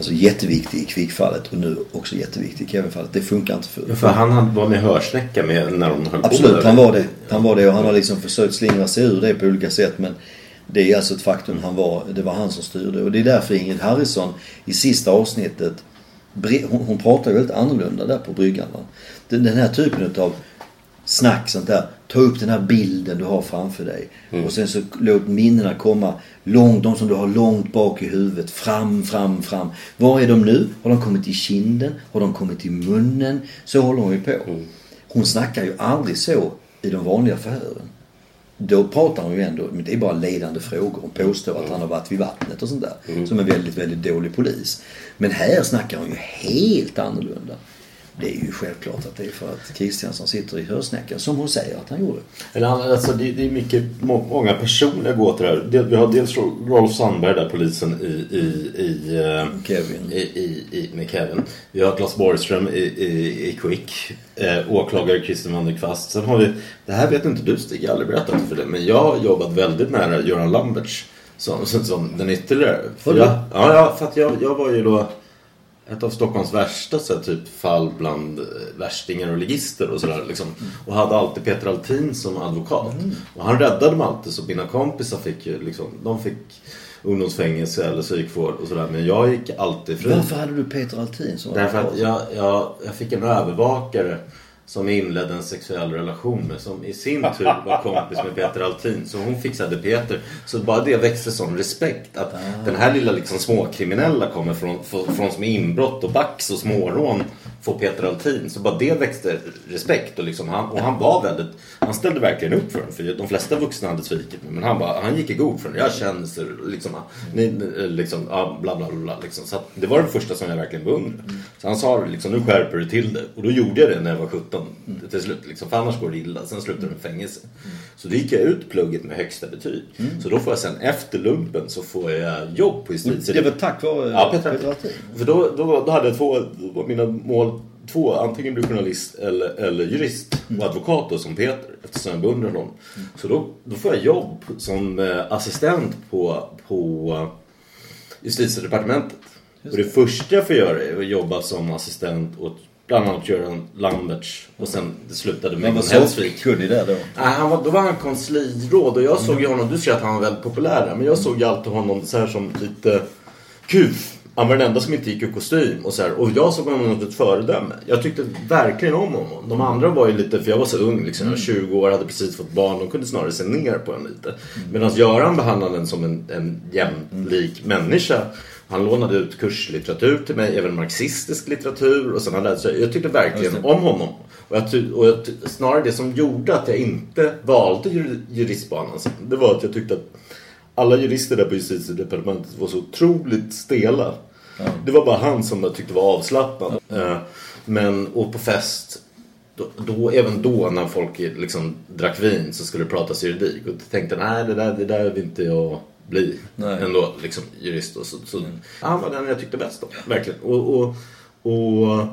Alltså jätteviktig i kvickfallet och nu också jätteviktig i Kevinfallet. Det funkar inte för... För han var med hörsnäcka med när de höll på Absolut, med han var det. Han var det och han har liksom försökt slingra sig ur det på olika sätt men det är alltså ett faktum. Han var, det var han som styrde och det är därför Ingrid Harrison i sista avsnittet hon, hon pratar väldigt annorlunda där på bryggan. Va? Den, den här typen av snack sånt där. Ta upp den här bilden du har framför dig. Och sen så låt minnena komma långt, de som du har långt bak i huvudet. Fram, fram, fram. Var är de nu? Har de kommit till kinden? Har de kommit till munnen? Så håller hon ju på. Hon snackar ju aldrig så i de vanliga förhören. Då pratar hon ju ändå, men det är bara ledande frågor. Hon påstår att han har varit vid vattnet och sånt där. Som en väldigt, väldigt dålig polis. Men här snackar hon ju helt annorlunda. Det är ju självklart att det är för att Kristiansson sitter i hörsnäckan, som hon säger att han gjorde. Eller alltså det, det är mycket, må- många personliga gåtor här. Det, vi har dels Rolf Sandberg där, polisen i, i, i, eh, Kevin. i, i, i med Kevin. Vi har Claes Borgström i, i, i Quick. Eh, åklagare Christer Vanderkvast. Sen har vi, det här vet inte du Stig, jag har aldrig berättat för dig. Men jag har jobbat väldigt nära Göran Lamberts. Som, som, som den ytterligare. För jag, ja, ja, för att jag, jag var ju då ett av Stockholms värsta så här, typ fall bland eh, värstingar och ligister och sådär. Liksom. Och hade alltid Peter Altin som advokat. Och han räddade mig alltid så mina kompisar fick ju liksom, de fick ungdomsfängelse eller psykvård och sådär. Men jag gick alltid fri. Varför hade du Peter Altin som Därför att advokat? jag, jag, jag fick en övervakare som jag inledde en sexuell relation med som i sin tur var kompis med Peter Altin. Så hon fixade Peter. Så bara det växte sån respekt att den här lilla liksom småkriminella kommer från, från, från som inbrott och bax och smårån får Peter Altin. Så bara det växte respekt och, liksom han, och han var väldigt, han ställde verkligen upp för den. För de flesta vuxna hade svikit mig. Men han, bara, han gick i god för den. Jag känner så, liksom, ni, liksom, ja, bla bla bla. Liksom. Så det var det första som jag verkligen beundrade. Så han sa liksom, nu skärper du till det. Och då gjorde jag det när jag var 17 till slut. Liksom, för annars går det illa. Sen slutade det med fängelse. Så då gick jag ut plugget med högsta betyg. Så då får jag sen efter lumpen så får jag jobb på Det justitie. var tack vare Ja, Peter, Altin. För då, då, då hade jag två, mina mål två. Antingen bli journalist eller, eller jurist och advokat då, som Peter eftersom jag beundrar honom. Så då, då får jag jobb som eh, assistent på, på justitiedepartementet. Och det första jag får göra är att jobba som assistent åt bland annat Göran Lamberts och sen det slutade med Han var Gun så Hellsvik. kunnig där då. Nej, han var, då var han kansliråd och jag såg ju honom, du ser att han var väldigt populär där, men jag såg ju alltid honom så här som lite kuf. Han var den enda som inte gick i kostym och så här. Och jag såg honom som ett föredöme. Jag tyckte verkligen om honom. De andra var ju lite, för jag var så ung liksom, jag var 20 år, hade precis fått barn. De kunde snarare se ner på en lite. Medan Göran behandlade en som en, en jämlik människa. Han lånade ut kurslitteratur till mig, även marxistisk litteratur. Och sen han lärde sig, jag tyckte verkligen om honom. Och, jag, och jag, snarare det som gjorde att jag inte valde jur- juristbanan sen, det var att jag tyckte att alla jurister där på justitiedepartementet var så otroligt stela. Det var bara han som jag tyckte var avslappnad. Eh, Men, och på fest, då, då, även då när folk liksom drack vin så skulle det pratas juridik. Och tänkte nej det där, det där vill inte jag bli. Nej. Ändå liksom jurist. Och så, så, Han var den jag tyckte bäst om. Verkligen. Och, och, och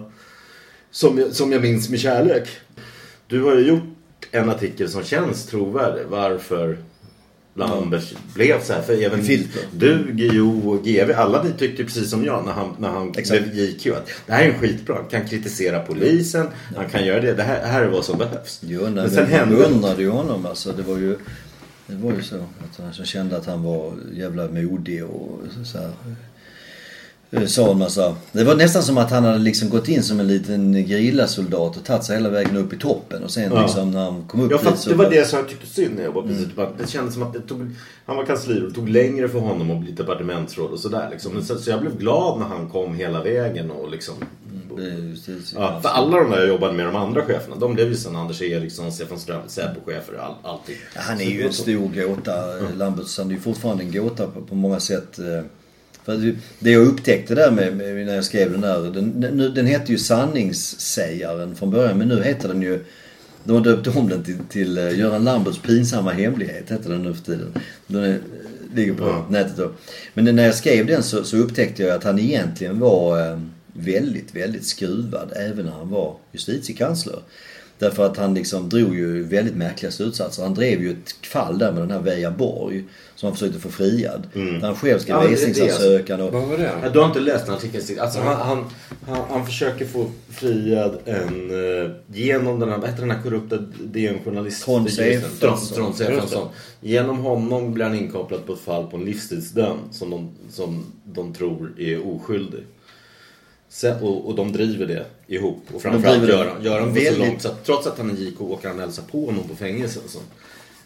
som, jag, som jag minns med kärlek. Du har ju gjort en artikel som känns trovärdig. Varför Lambert blev så här. För även Filter. du, Guillou och GV, alla ni tyckte precis som jag när han, när han Exakt. blev JQ. Att det här är en skitbra. Han kan kritisera polisen. Han kan göra det. Det här, det här är vad som behövs. Jo, nej, Men sen hände beundrade ju honom alltså. Det var ju, det var ju så att han kände att han var jävla modig och så här. Eh, Sa en massa. Det var nästan som att han hade liksom gått in som en liten gerillasoldat och tagit sig hela vägen upp i toppen. Och sen Ja. liksom när han kom upp Ja, fast det var det som jag tyckte synd när jag var precis mm. Det kändes som att det tog, han var kansliråd. Det tog längre för honom att bli departementsråd och sådär. Liksom. Så, så jag blev glad när han kom hela vägen och liksom... Det det. Ja, för alla de där jag jobbade med, de andra cheferna, de blev ju sen Anders Eriksson, Stefan Ström, Säpo-chefer, all, allting. Ja, Han är ju det en stor gåta, mm. Lamberts. Han är ju fortfarande en gåta på, på många sätt. eh. För det jag upptäckte där med, med när jag skrev den där. Den, nu, den hette ju Sanningssägaren från början men nu heter den ju de har döpt om den till, till eh, Göran Lamberts pinsamma hemlighet, heter den nu för tiden. Den är, ligger på Ja. nätet då. Men när jag skrev den så, så upptäckte jag att han egentligen var eh, väldigt, väldigt skruvad även när han var justitiekansler. Därför att han liksom drog ju väldigt märkliga slutsatser. Han drev ju ett fall där med den här Veja Borg som han försökte få friad. Där han själv skrev Ja, väsningsansökan och... Vad var det? Ja, du har inte läst den artikeln. Alltså, han, han, han, han försöker få friad en, eh, genom den här, vad heter den här korrupta DN-journalisten? Trond Efensson. Genom honom blir han inkopplad på ett fall på en livstidsdömd som de, som de tror är oskyldig. Sen, och, och de driver det ihop. Och framförallt det Göran. Göran går så långt så att trots att han är JK åker han hälsa på honom på fängelse och så.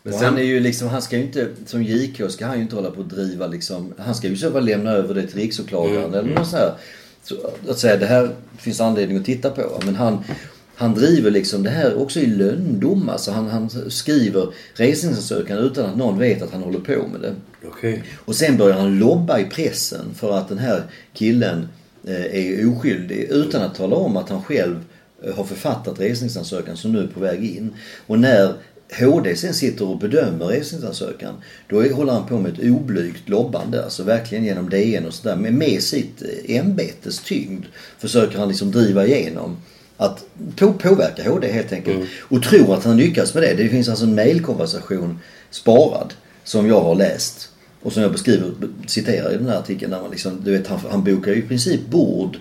Men Och sen, han är ju liksom, han ska ju inte, som JK ska han ju inte hålla på att driva liksom, han ska ju så fall lämna över det till riksåklagaren Mm. eller något så här. Så, att säga det här finns anledning att titta på. Men han, han driver liksom det här också i lönndom. Alltså han, han skriver resningsansökan utan att någon vet att han håller på med det. Okej. Och sen börjar han lobba i pressen för att den här killen eh, är oskyldig utan att tala om att han själv eh, har författat resningsansökan som nu är på väg in. Och när HD sen sitter och bedömer resningsansökan då håller han på med ett oblygt lobbande, alltså verkligen genom DN och sådär. Men med sitt eh, ämbetes tyngd försöker han liksom driva igenom att på, påverka HD helt enkelt. Och tror att han lyckas med det. Det finns alltså en mailkonversation sparad som jag har läst. Och som jag beskriver, citerar i den här artikeln. Där man liksom, du vet, han, han bokar ju i princip bord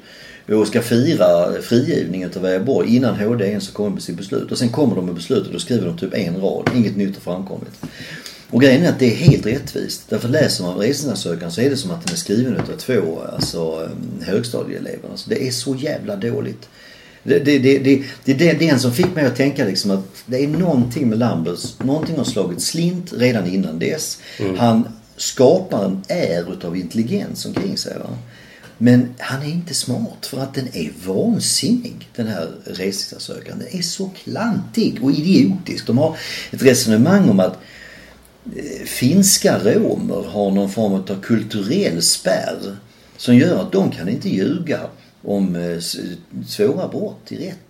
och ska fira frigivningen av Wäjerborg innan HD ens har kommit med sitt beslut. Och sen kommer de med beslutet och då skriver de typ en rad. Inget nytt har framkommit. Och grejen är att det är helt rättvist. Därför läser man resningsansökan så är det som att den är skriven utav två alltså, eh, högstadieelever. Alltså, det är så jävla dåligt. Det, det, det, det, det, det är den som fick mig att tänka liksom att det är någonting med Lambers, någonting har slagit slint redan innan dess. Han skapar en är utav intelligens omkring sig. Va? Men han är inte smart för att den är vansinnig den här resningsansökan. Den är så klantig och idiotisk. De har ett resonemang om att eh, finska romer har någon form av kulturell spärr som gör att de kan inte ljuga om eh, svåra brott i rätten.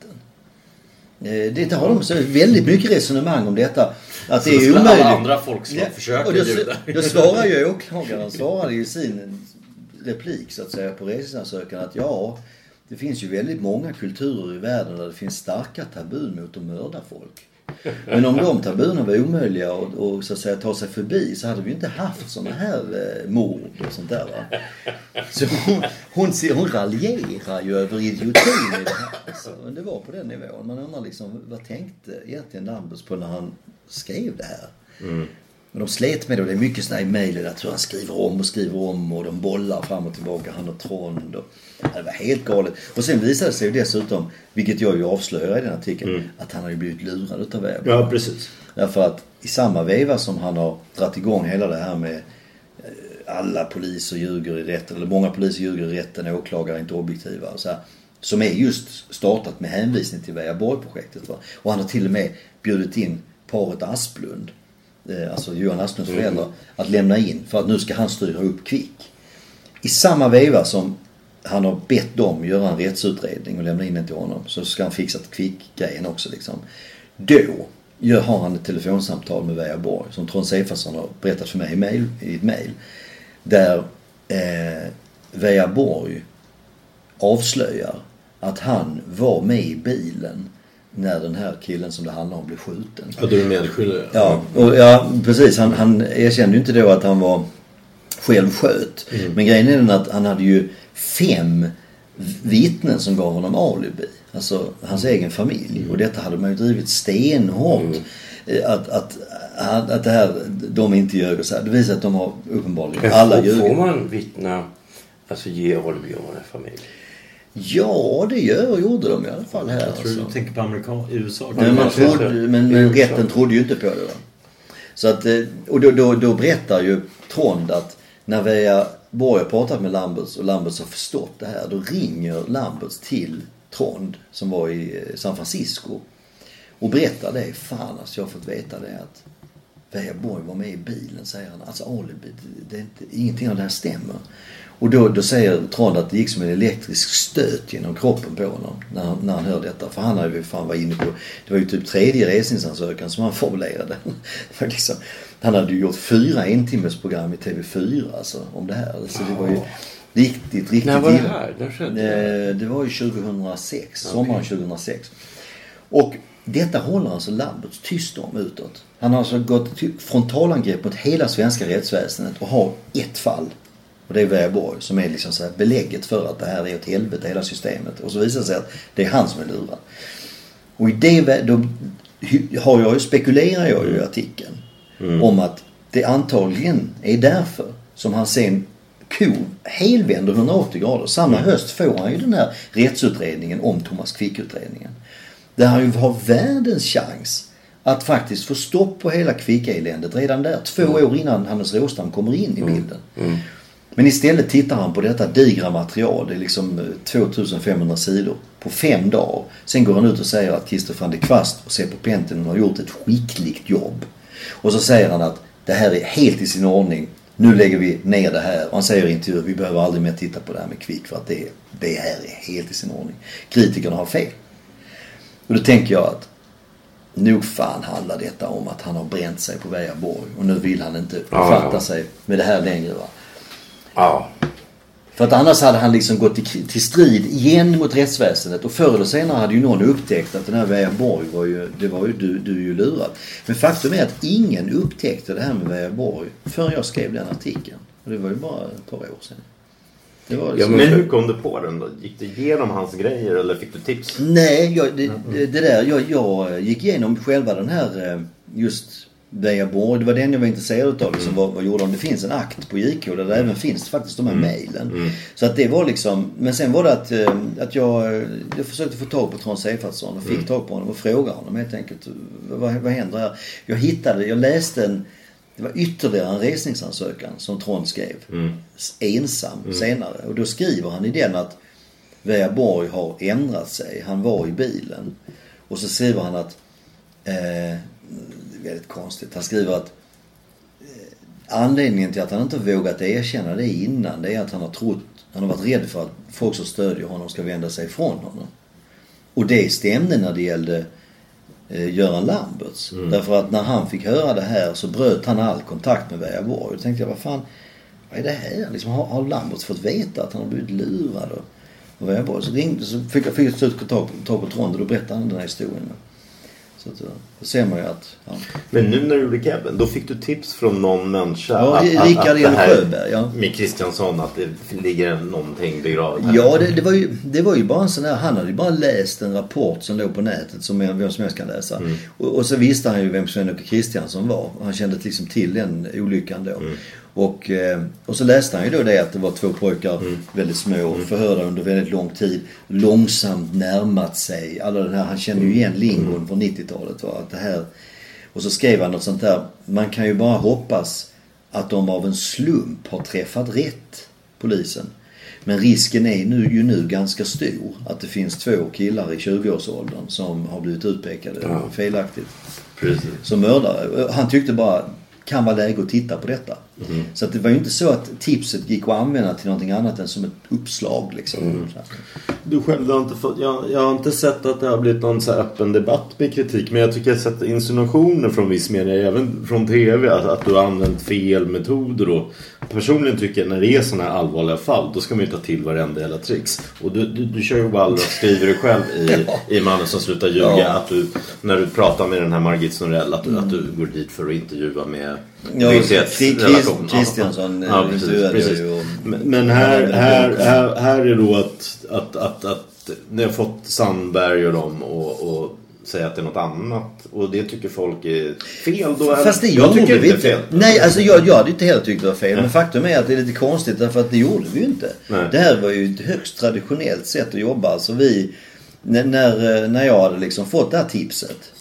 Eh, Det har de så väldigt mycket resonemang om detta. Att det Så är skulle omöjligt. alla andra folkslag försöka och då, ljuga. då svarar ju åklagaren svarade i sin replik så att säga på resningsansökan att ja, det finns ju väldigt många kulturer i världen där det finns starka tabun mot att mörda folk. Men om de tabunerna var omöjliga och, och så att säga ta sig förbi så hade vi inte haft sådana här eh, mord och sånt där va. Så hon, hon, ser- hon raljerar ju över idiotin i det här. Alltså, men det var på den nivån. Man undrar liksom vad tänkte egentligen Lambus på när han skrev det här? Men de slet med det och det är mycket sådana här i mejlen att han skriver om och skriver om och de bollar fram och tillbaka, han och Trond. Och, det var helt galet. Och sen visade det sig ju dessutom, vilket jag ju avslöjar i den artikeln, att han har ju blivit lurad utav Weber. Ja, precis. Därför att i samma veva som han har dragit igång hela det här med eh, alla poliser ljuger i rätten, eller många poliser ljuger i rätten, åklagare är inte objektiva och så här, Som är just startat med hänvisning till Vejaborg-projektet. Va? Och han har till och med bjudit in paret Asplund, eh, alltså Johan Asplunds föräldrar, att lämna in för att nu ska han styra upp Kvick. I samma veva som han har bett dem göra en rättsutredning och lämna in den till honom så ska han fixa Kvick-grejen också liksom. Då gör, har han ett telefonsamtal med Vejaborg som Trond Sefasson har berättat för mig i, mail, i ett mail. Där eh, Vejaborg avslöjar att han var med i bilen när den här killen som det handlar om blev skjuten. Ja, du är medskyldig. Ja, och, ja precis. Han, han erkände ju inte då att han var själv sköt. Men grejen är den att han hade ju fem vittnen som gav honom alibi. Alltså hans egen familj. Och detta hade man ju drivit stenhårt. Eh, Att, att, att, att det här, de inte ljög och så här. Det visar att de har uppenbarligen alla får, får ljugit. man vittna, alltså ge alibi om man är familj? Ja, det gör, gjorde de i alla fall här. Jag tror alltså. du tänker på amerikan USA. Men, man trodde, men, men rätten trodde ju inte på det. Va? Så att, eh, och då, då, då berättar ju Trond att när Veja Borg har pratat med Lamberts och Lamberts har förstått det här. Då ringer Lamberts till Trond som var i eh, San Francisco. Och berättar det. Fan alltså jag har fått veta det att Veja Borg var med i bilen säger han. Alltså alibi, det är inte, ingenting av det här stämmer. Och då, då säger Trond att det gick som en elektrisk stöt genom kroppen på honom när han, när han hör detta. För han hade ju fan varit inne på, det var ju typ tredje resningsansökan som han formulerade. Var liksom, han hade ju gjort fyra entimmesprogram i TV4 alltså om det här. Så det var ju riktigt, riktigt När var det här? Skedde det? Eh, Det var ju 2006, sommaren 2006. Och detta håller alltså Lamberts tyst om utåt. Han har alltså gått till frontalangrepp mot hela svenska rättsväsendet och har ett fall. Och det är Väborg som är liksom så här belägget för att det här är ett helvete hela systemet. Och så visar det sig att det är han som är lurad. Och i det då har jag ju, spekulerar jag ju i artikeln om att det antagligen är därför som han sen ko helvänder 180 grader. Samma höst får han ju den här rättsutredningen om Thomas Quick-utredningen. Där han ju har världens chans att faktiskt få stopp på hela Quick-eländet redan där. Två år innan Hannes Råstam kommer in i bilden. Men istället tittar han på detta digra material. Det är liksom eh, 2500 sidor på fem dagar. Sen går han ut och säger att Christer van der Kvast och Seppo Pentinen har gjort ett skickligt jobb. Och så säger han att det här är helt i sin ordning. Nu lägger vi ner det här. Och han säger i intervjuer vi behöver aldrig mer titta på det här med Kvick för att det, det här är helt i sin ordning. Kritikerna har fel. Och då tänker jag att nog fan handlar detta om att han har bränt sig på Vejaborg och nu vill han inte befatta ja. sig med det här längre. Va? Ja. För att annars hade han liksom gått till, strid igen mot rättsväsendet och förr eller senare hade ju någon upptäckt att den här Vejaborg var ju, det var ju, du, du är ju lurad. Men faktum är att ingen upptäckte det här med Vejaborg förrän jag skrev den artikeln. Och det var ju bara ett par år sedan. Det var Ja, liksom, men hur kom du på den då? Gick du igenom hans grejer eller fick du tips? Nej, jag, det, det, där, jag, jag gick igenom själva den här eh, just Vejaborg. Det var den jag var intresserad av. Liksom, vad, vad gjorde de? Det finns en akt på JK där det även finns faktiskt de här mejlen. Så att det var liksom, men sen var det att, eh, att jag, jag försökte få tag på Trond Seifertsson och fick tag på honom och frågade honom helt enkelt. Vad, vad händer här? Jag hittade, jag läste en, det var ytterligare en resningsansökan som Trond skrev. Ensam senare. Och då skriver han i den att Vejaborg har ändrat sig. Han var i bilen. Och så skriver han att, eh, väldigt konstigt, han skriver att eh, anledningen till att han inte vågat erkänna det innan det är att han har trott, han har varit rädd för att folk som stödjer honom ska vända sig ifrån honom. Och det stämde när det gällde eh, Göran Lamberts. Därför att när han fick höra det här så bröt han all kontakt med Vejaborg. Då tänkte jag, vad fan, vad är det här? Liksom, har, har Lamberts fått veta att han har blivit lurad? Och, och Vejaborg. Så, ringde, så fick jag till slut tag på Trond och då berättade han den här historien. Så att, eh, då ser man ju att, ja. Men nu när du gjorde Kevin, då fick du tips från någon människa? Ja, att- att- Rickard att här Sjöberg, ja. Med Kristiansson, att det ligger någonting begravet här. Ja, det, det, var ju, det var ju bara en sån där, han hade ju bara läst en rapport som låg på nätet som vem som helst kan läsa. Och, och så visste han ju vem Sven-Åke Kristiansson var. Han kände liksom till den olyckan då. Och, eh, och så läste han ju då det att det var två pojkar, väldigt små, förhörda under väldigt lång tid, långsamt närmat sig. Alla den här, han kände ju igen lingon från 90-talet. Va? Att det här, och så skrev han något sånt där, man kan ju bara hoppas att de av en slump har träffat rätt, polisen. Men risken är nu, ju nu ganska stor att det finns två killar i 20-årsåldern som har blivit utpekade felaktigt Precis. som mördare. Han tyckte bara kan vara läge att titta på detta. Så att det var ju inte så att tipset gick att använda till någonting annat än som ett uppslag liksom. Att- Du själv, du har inte fått, jag, jag har inte sett att det har blivit någon så här öppen debatt med kritik. Men jag tycker jag har sett insinuationer från viss media, även från TV, att, att du har använt fel metoder. Och personligen tycker jag när det är sådana här allvarliga fall, då ska man ju ta till varenda jävla tricks. Och du, du, du kör ju bara och skriver det själv i, i Mannen som slutar ljuga. Ja. Att du, när du pratar med den här Margit Snorell, att du, att du går dit för att intervjua med Ja, Chris- Kristiansson, ja, eh, precis, ju Men, här, här, här, här är då att, att, att, att ni har fått Sandberg och dem och, och säga att det är något annat. Och det tycker folk är fel. Då är, Fast det jag tycker vi inte fel. Nej, alltså jag, jag hade inte heller tyckt det var fel. Men faktum är att det är lite konstigt därför att det gjorde vi ju inte. Nej. Det här var ju ett högst traditionellt sätt att jobba. Alltså vi, när, när, när jag hade liksom fått det här tipset.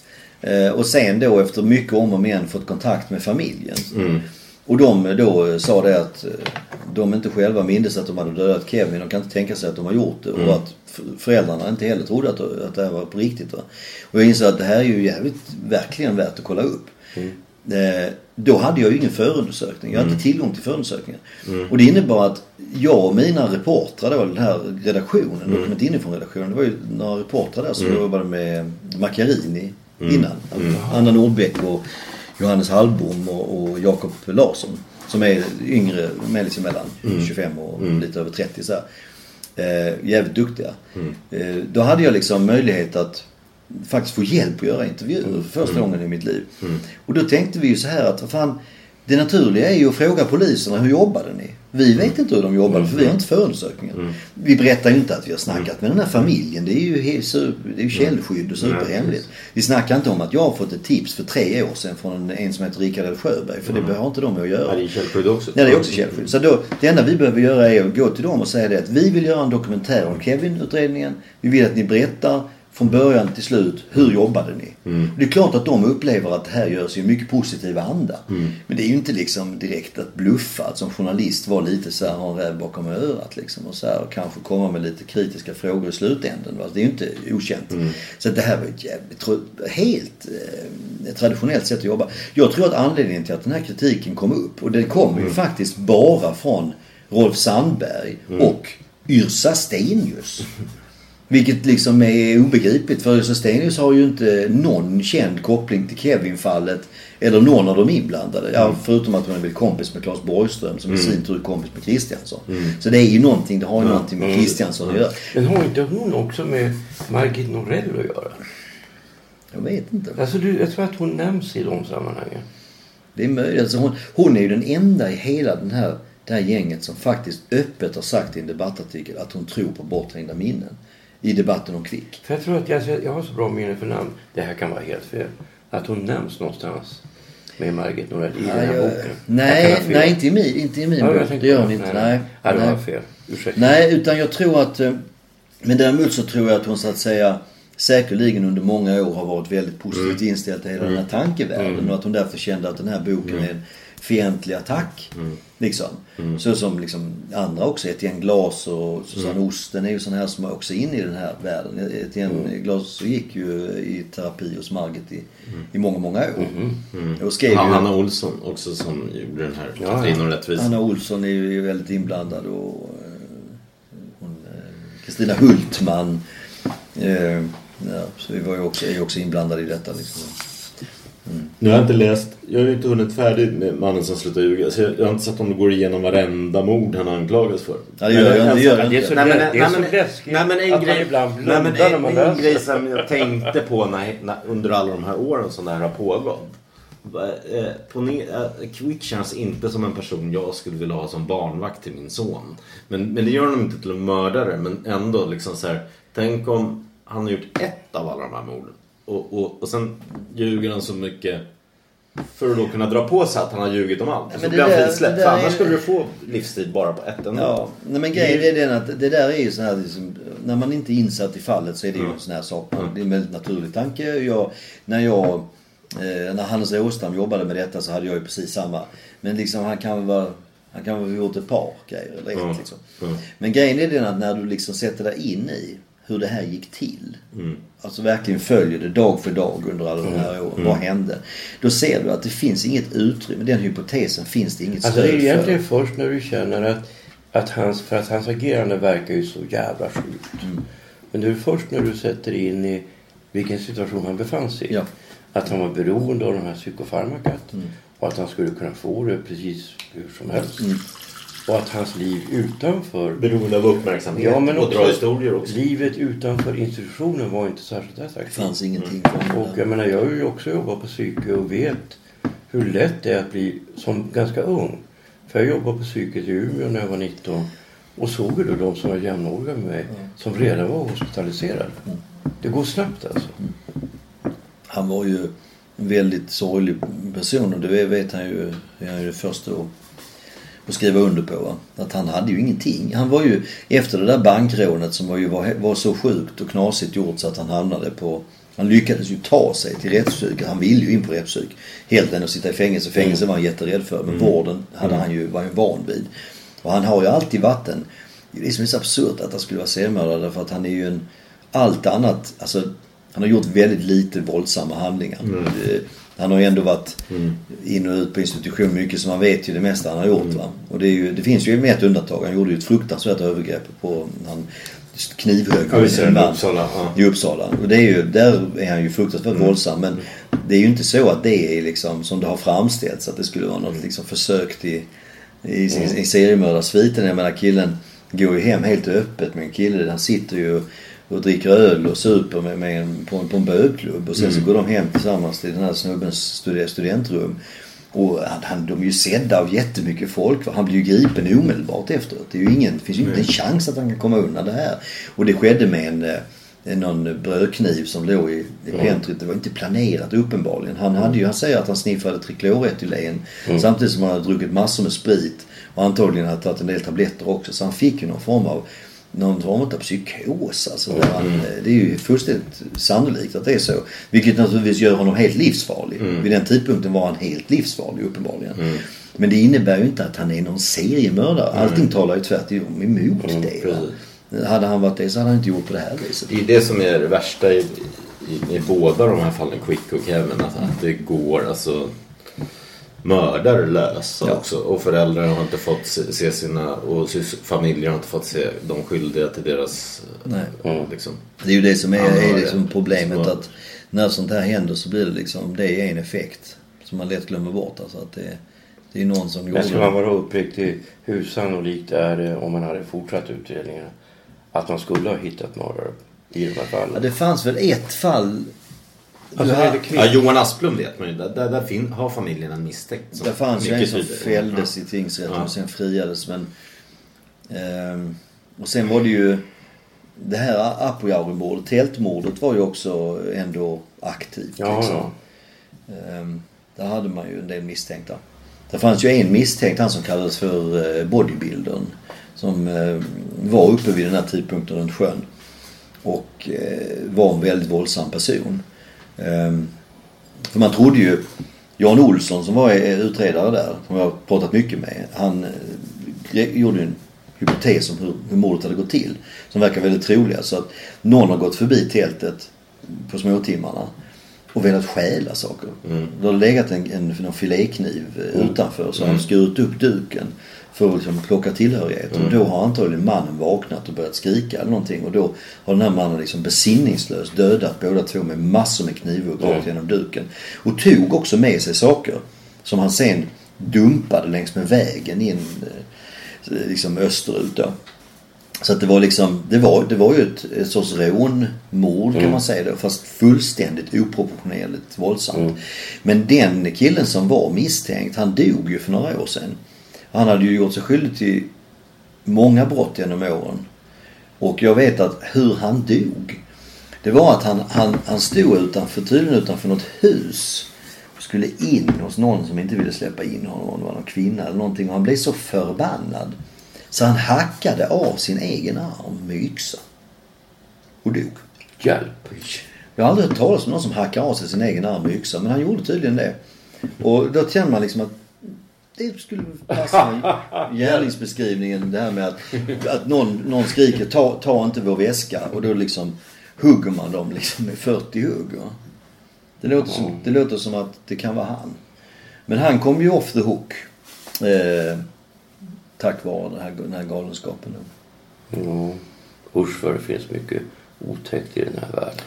Eh, och sen då efter mycket om och men fått kontakt med familjen. Och de då sa det att eh, de inte själva mindes att de hade dödat Kevin. De kan inte tänka sig att de har gjort det. Och att föräldrarna inte heller trodde att, att det här var på riktigt. Va? Och jag insåg att det här är ju jävligt, verkligen värt att kolla upp. Eh, då hade jag ju ingen förundersökning. Jag hade inte tillgång till förundersökningen. Och det innebar att jag och mina reportrar då, den här redaktionen, Dokument inifrån redaktionen. Det var ju några reportrar där som jobbade med Macchiarini innan. Anna Nordbeck och Johannes Hallbom och, och Jakob Larsson. Som är yngre, med liksom mellan 25 och lite över 30 så här. Eh, jävligt duktiga. Eh, då hade jag liksom möjlighet att faktiskt få hjälp att göra intervjuer för första gången i mitt liv. Och då tänkte vi ju så här att vad fan, det naturliga är ju att fråga poliserna hur jobbade ni? Vi vet inte hur de jobbade för vi har inte förundersökningen. Vi berättar inte att vi har snackat med den här familjen. Det är ju, det är ju källskydd och superhemligt. Vi snackar inte om att jag har fått ett tips för tre år sedan från en, som heter Rickard L. Sjöberg. För det har inte de att göra. Ja, det är källskydd också. Ja, det är också källskydd. Så då, det enda vi behöver göra är att gå till dem och säga det att vi vill göra en dokumentär om Kevin-utredningen. Vi vill att ni berättar från början till slut, hur jobbade ni? Det är klart att de upplever att det här görs i en mycket positiv anda. Men det är ju inte liksom direkt att bluffa. Att som journalist vara lite så här, ha en räv bakom örat liksom. Och, så här, och kanske komma med lite kritiska frågor i slutänden. Va? Det är ju inte okänt. Så att det här var ett jävligt, helt eh, traditionellt sätt att jobba. Jag tror att anledningen till att den här kritiken kom upp, och den kommer ju faktiskt bara från Rolf Sandberg och Yrsa Stenius. Vilket liksom är obegripligt för Yrsa Stenius har ju inte någon känd koppling till Kevin-fallet. Eller någon av de inblandade. Ja, förutom att hon är väl kompis med Claes Borgström som i sin tur är kompis med Kristiansson. Så det är ju någonting, det har ju någonting med Kristiansson att göra. Men har inte hon också med Margit Norell att göra? Jag vet inte. Alltså du, jag tror att hon nämns i de sammanhangen. Det är möjligt. Alltså hon, hon är ju den enda i hela den här, det här gänget som faktiskt öppet har sagt i en debattartikel att hon tror på bortträngda minnen. I debatten om Kvick. För jag tror att jag, jag har så bra minne för namn. Det här kan vara helt fel. Att hon nämns någonstans med Margit Norell i den här jag- boken. Nej, nej inte i min, inte i min Ja, bok. Det gör hon inte. Nej, Nej. nej. Nej. fel. Ursäkta. Nej, utan jag tror att... eh, Men däremot så tror jag att hon så att säga säkerligen under många år har varit väldigt positivt inställd till hela den här tankevärlden och att hon därför kände att den här boken är en fientlig attack. Liksom. Så som liksom andra också, Etienne Glas och Susanne Osten är ju sådana här som är också inne i den här världen. Etienne Glas gick ju i terapi hos Margit i, i många, många år. Och skrev ju... Ja, Hanna Olsson också som gjorde den här Ja, Katrin och rättvisa. Anna Olsson är ju väldigt inblandad och eh, hon, eh, Kristina Hultman. Eh, ja, så vi var ju också, är ju också inblandade i detta liksom. Nu har jag inte läst, jag har ju inte hunnit färdigt med Mannen som slutar ljuga. Så jag, jag har inte sett om det går igenom varenda mord han anklagas för. Ja, det gör jag, det gör jag inte. Nej, men, det är så läskigt nej, men en att man grej, ibland nej, men en, man en grej som jag tänkte på när, när, under alla de här åren som det här har pågått. Eh, På ne- eh, Quick känns inte som en person jag skulle vilja ha som barnvakt till min son. Men, men det gör honom inte till en mördare. Men ändå liksom så här. Tänk om han har gjort ett av alla de här morden. Och, och, och sen ljuger han så mycket. För att då kunna dra på sig att han har ljugit om allt. men så blir han frisläppt. För annars är- skulle du få livstid bara på ett enda. Ja, nej, men grejen är den att det där är ju så här liksom, När man inte är insatt i fallet så är det ju en sån här sak. Man, det är en väldigt naturlig tanke. Jag, när jag, eh, när Hannes Åström jobbade med detta så hade jag ju precis samma. Men liksom han kan väl vara, han kan väl ha gjort ett par grejer eller ett Ja. liksom. Men grejen är den att när du liksom sätter dig in i hur det här gick till. Alltså verkligen följer det dag för dag under alla de här åren. Vad hände? Då ser du att det finns inget utrymme. Den hypotesen finns det inget Alltså det är stöd egentligen för. först när du känner att, att hans, för att hans agerande verkar ju så jävla sjukt. Mm. Men det är först när du sätter in i vilken situation han befann sig i. Ja. Att han var beroende av de här psykofarmakat. Mm. Och att han skulle kunna få det precis hur som helst. Och att hans liv utanför Beroende av uppmärksamhet Ja, men och också, dra historier också. livet utanför institutionen var inte särskilt attraktivt. Det fanns ingenting honom Och jag menar, jag har ju också jobbat på psyke och vet hur lätt det är att bli som ganska ung. För jag jobbade på psyket i Umeå när jag var 19 och såg ju då de som var jämnåriga med mig som redan var hospitaliserade. Det går snabbt alltså. Han var ju en väldigt sorglig person och det vet han ju. Det är han ju det första att, att skriva under på. Va? Att han hade ju ingenting. Han var ju efter det där bankrånet som var ju var, var så sjukt och knasigt gjort så att han hamnade på han lyckades ju ta sig till rättspsyk. Han ville ju in på rättspsyk. Helt än att sitta i fängelse. Fängelse var han jätterädd för. Men vården hade han ju, var han ju van vid. Och han har ju alltid varit en... Det är liksom så absurt att han skulle vara seriemördare därför att han är ju en... Allt annat, alltså han har gjort väldigt lite våldsamma handlingar. Eh, Han har ju ändå varit in och ut på institution mycket så man vet ju det mesta han har gjort. Va? Och det, ju, det finns ju med ett undantag. Han gjorde ju ett fruktansvärt övergrepp på han knivhögg Ja, vi ser en den i Uppsala, ja. i Uppsala. Och det är ju, där är han ju fruktansvärt våldsam. Men det är ju inte så att det är liksom som det har framställts att det skulle vara något liksom försök till i, i, i seriemördarsviten. Jag menar killen går ju hem helt öppet med en kille. Han sitter ju och dricker öl och super med, med en, på, en, på en bögklubb. Och sen så går de hem tillsammans till den här snubbens studentrum. Och han, han, de är ju sedda av jättemycket folk. Han blir ju gripen omedelbart efteråt. Det, är ju ingen, det finns ju inte en chans att han kan komma undan det här. Och det skedde med en, eh, någon brödkniv som låg i, i pentryt. Det var inte planerat uppenbarligen. Han, hade ju, han säger att han sniffade trikloretylen samtidigt som han hade druckit massor med sprit. Och antagligen hade tagit en del tabletter också. Så han fick ju någon form av någon form av psykos. Alltså, där han, det är ju fullständigt sannolikt att det är så. Vilket naturligtvis gör honom helt livsfarlig. Vid den tidpunkten var han helt livsfarlig uppenbarligen. Men det innebär ju inte att han är någon seriemördare. Allting talar ju tvärtom emot det. Va? Hade han varit det så hade han inte gjort på det här viset. Det är det som är det värsta i, i, i båda de här fallen, Quick och Kevin. Att, att det går alltså mördare lösa Ja. också. Och föräldrar har inte fått se, sina, och familjer har inte fått se de skyldiga till deras... Nej. Ja, liksom. Det är ju det som är, är liksom problemet Så- att när sånt här händer så blir det liksom, det är en effekt som man lätt glömmer bort. Alltså att det, det är någon som Men ska man vara uppriktig, hur sannolikt är det om man hade fortsatt utredningen att man skulle ha hittat mördare i de här fallen? Ja, det fanns väl ett fall. Alltså, Ja? Johan Asplund vet man ju. Där, där, där fin, har familjen en misstänkt. som Det fanns ju en som fälldes Ja. i tingsrätten Ja. och sen friades. Men, ehm, och sen var det ju det här Apojaure-mordet, tältmordet var ju också ändå aktivt. Ja, liksom. ja. Ehm, där hade man ju en del misstänkta. Det fanns ju en misstänkt, han som kallades för eh, bodybuildern. Som eh, var uppe vid den här tidpunkten runt sjön. Och eh, var en väldigt våldsam person. Ehm, för man trodde ju, Jan Olsson som var eh, utredare där, som jag har pratat mycket med. Han eh, gjorde en hypotes om hur, hur mordet hade gått till. Som verkar väldigt trolig. Så att någon har gått förbi tältet på småtimmarna och velat stjäla saker. Det har legat en, en, någon filékniv eh, utanför så han skurit upp duken för att liksom plocka tillhörigheter. Och då har antagligen mannen vaknat och börjat skrika eller någonting. Och då har den här mannen liksom besinningslöst dödat båda två med massor med knivhugg rakt genom duken. Och tog också med sig saker som han sen dumpade längs med vägen in eh, liksom österut då. Så att det var liksom, det var, det var ju ett, ett sorts rånmord kan man säga då, fast fullständigt oproportionerligt våldsamt. Men den killen som var misstänkt, han dog ju för några år sedan. Han hade ju gjort sig skyldig till många brott genom åren. Och jag vet att hur han dog, det var att han, han, han stod utanför, tydligen utanför något hus och skulle in hos någon som inte ville släppa in honom. Det var någon kvinna eller någonting. Och han blev så förbannad. Så han hackade av sin egen arm med yxa. Och dog. Hjälp. Jag har aldrig hört talas om någon som hackar av sig sin egen arm med yxa. Men han gjorde tydligen det. Och då känner man liksom att det skulle passa i gärningsbeskrivningen. Det här med att, att någon, någon skriker ta, ta inte vår väska. Och då liksom hugger man dem liksom med 40 hugg. Va? Det, låter som, det låter som att det kan vara han. Men han kom ju off the hook. Eh, tack vare den här, den här galenskapen. Ja. Usch vad det finns mycket otäckt i den här världen.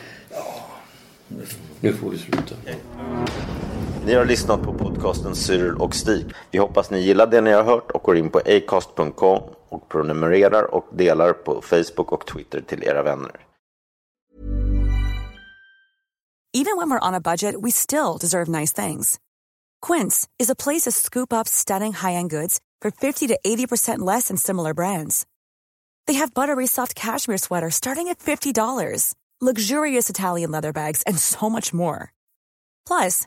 Nu får vi sluta. Ni har lyssnat på podcasten Cyril och Stig. Vi hoppas ni gillar det ni har hört och går in på acast.com och prenumererar och delar på Facebook och Twitter till era vänner. Even when we're on a budget, we still deserve nice things. Quince is a place to scoop up stunning high-end goods for 50 to 80% less than similar brands. They have buttery soft cashmere sweaters starting at $50, luxurious Italian leather bags, and so much more. Plus,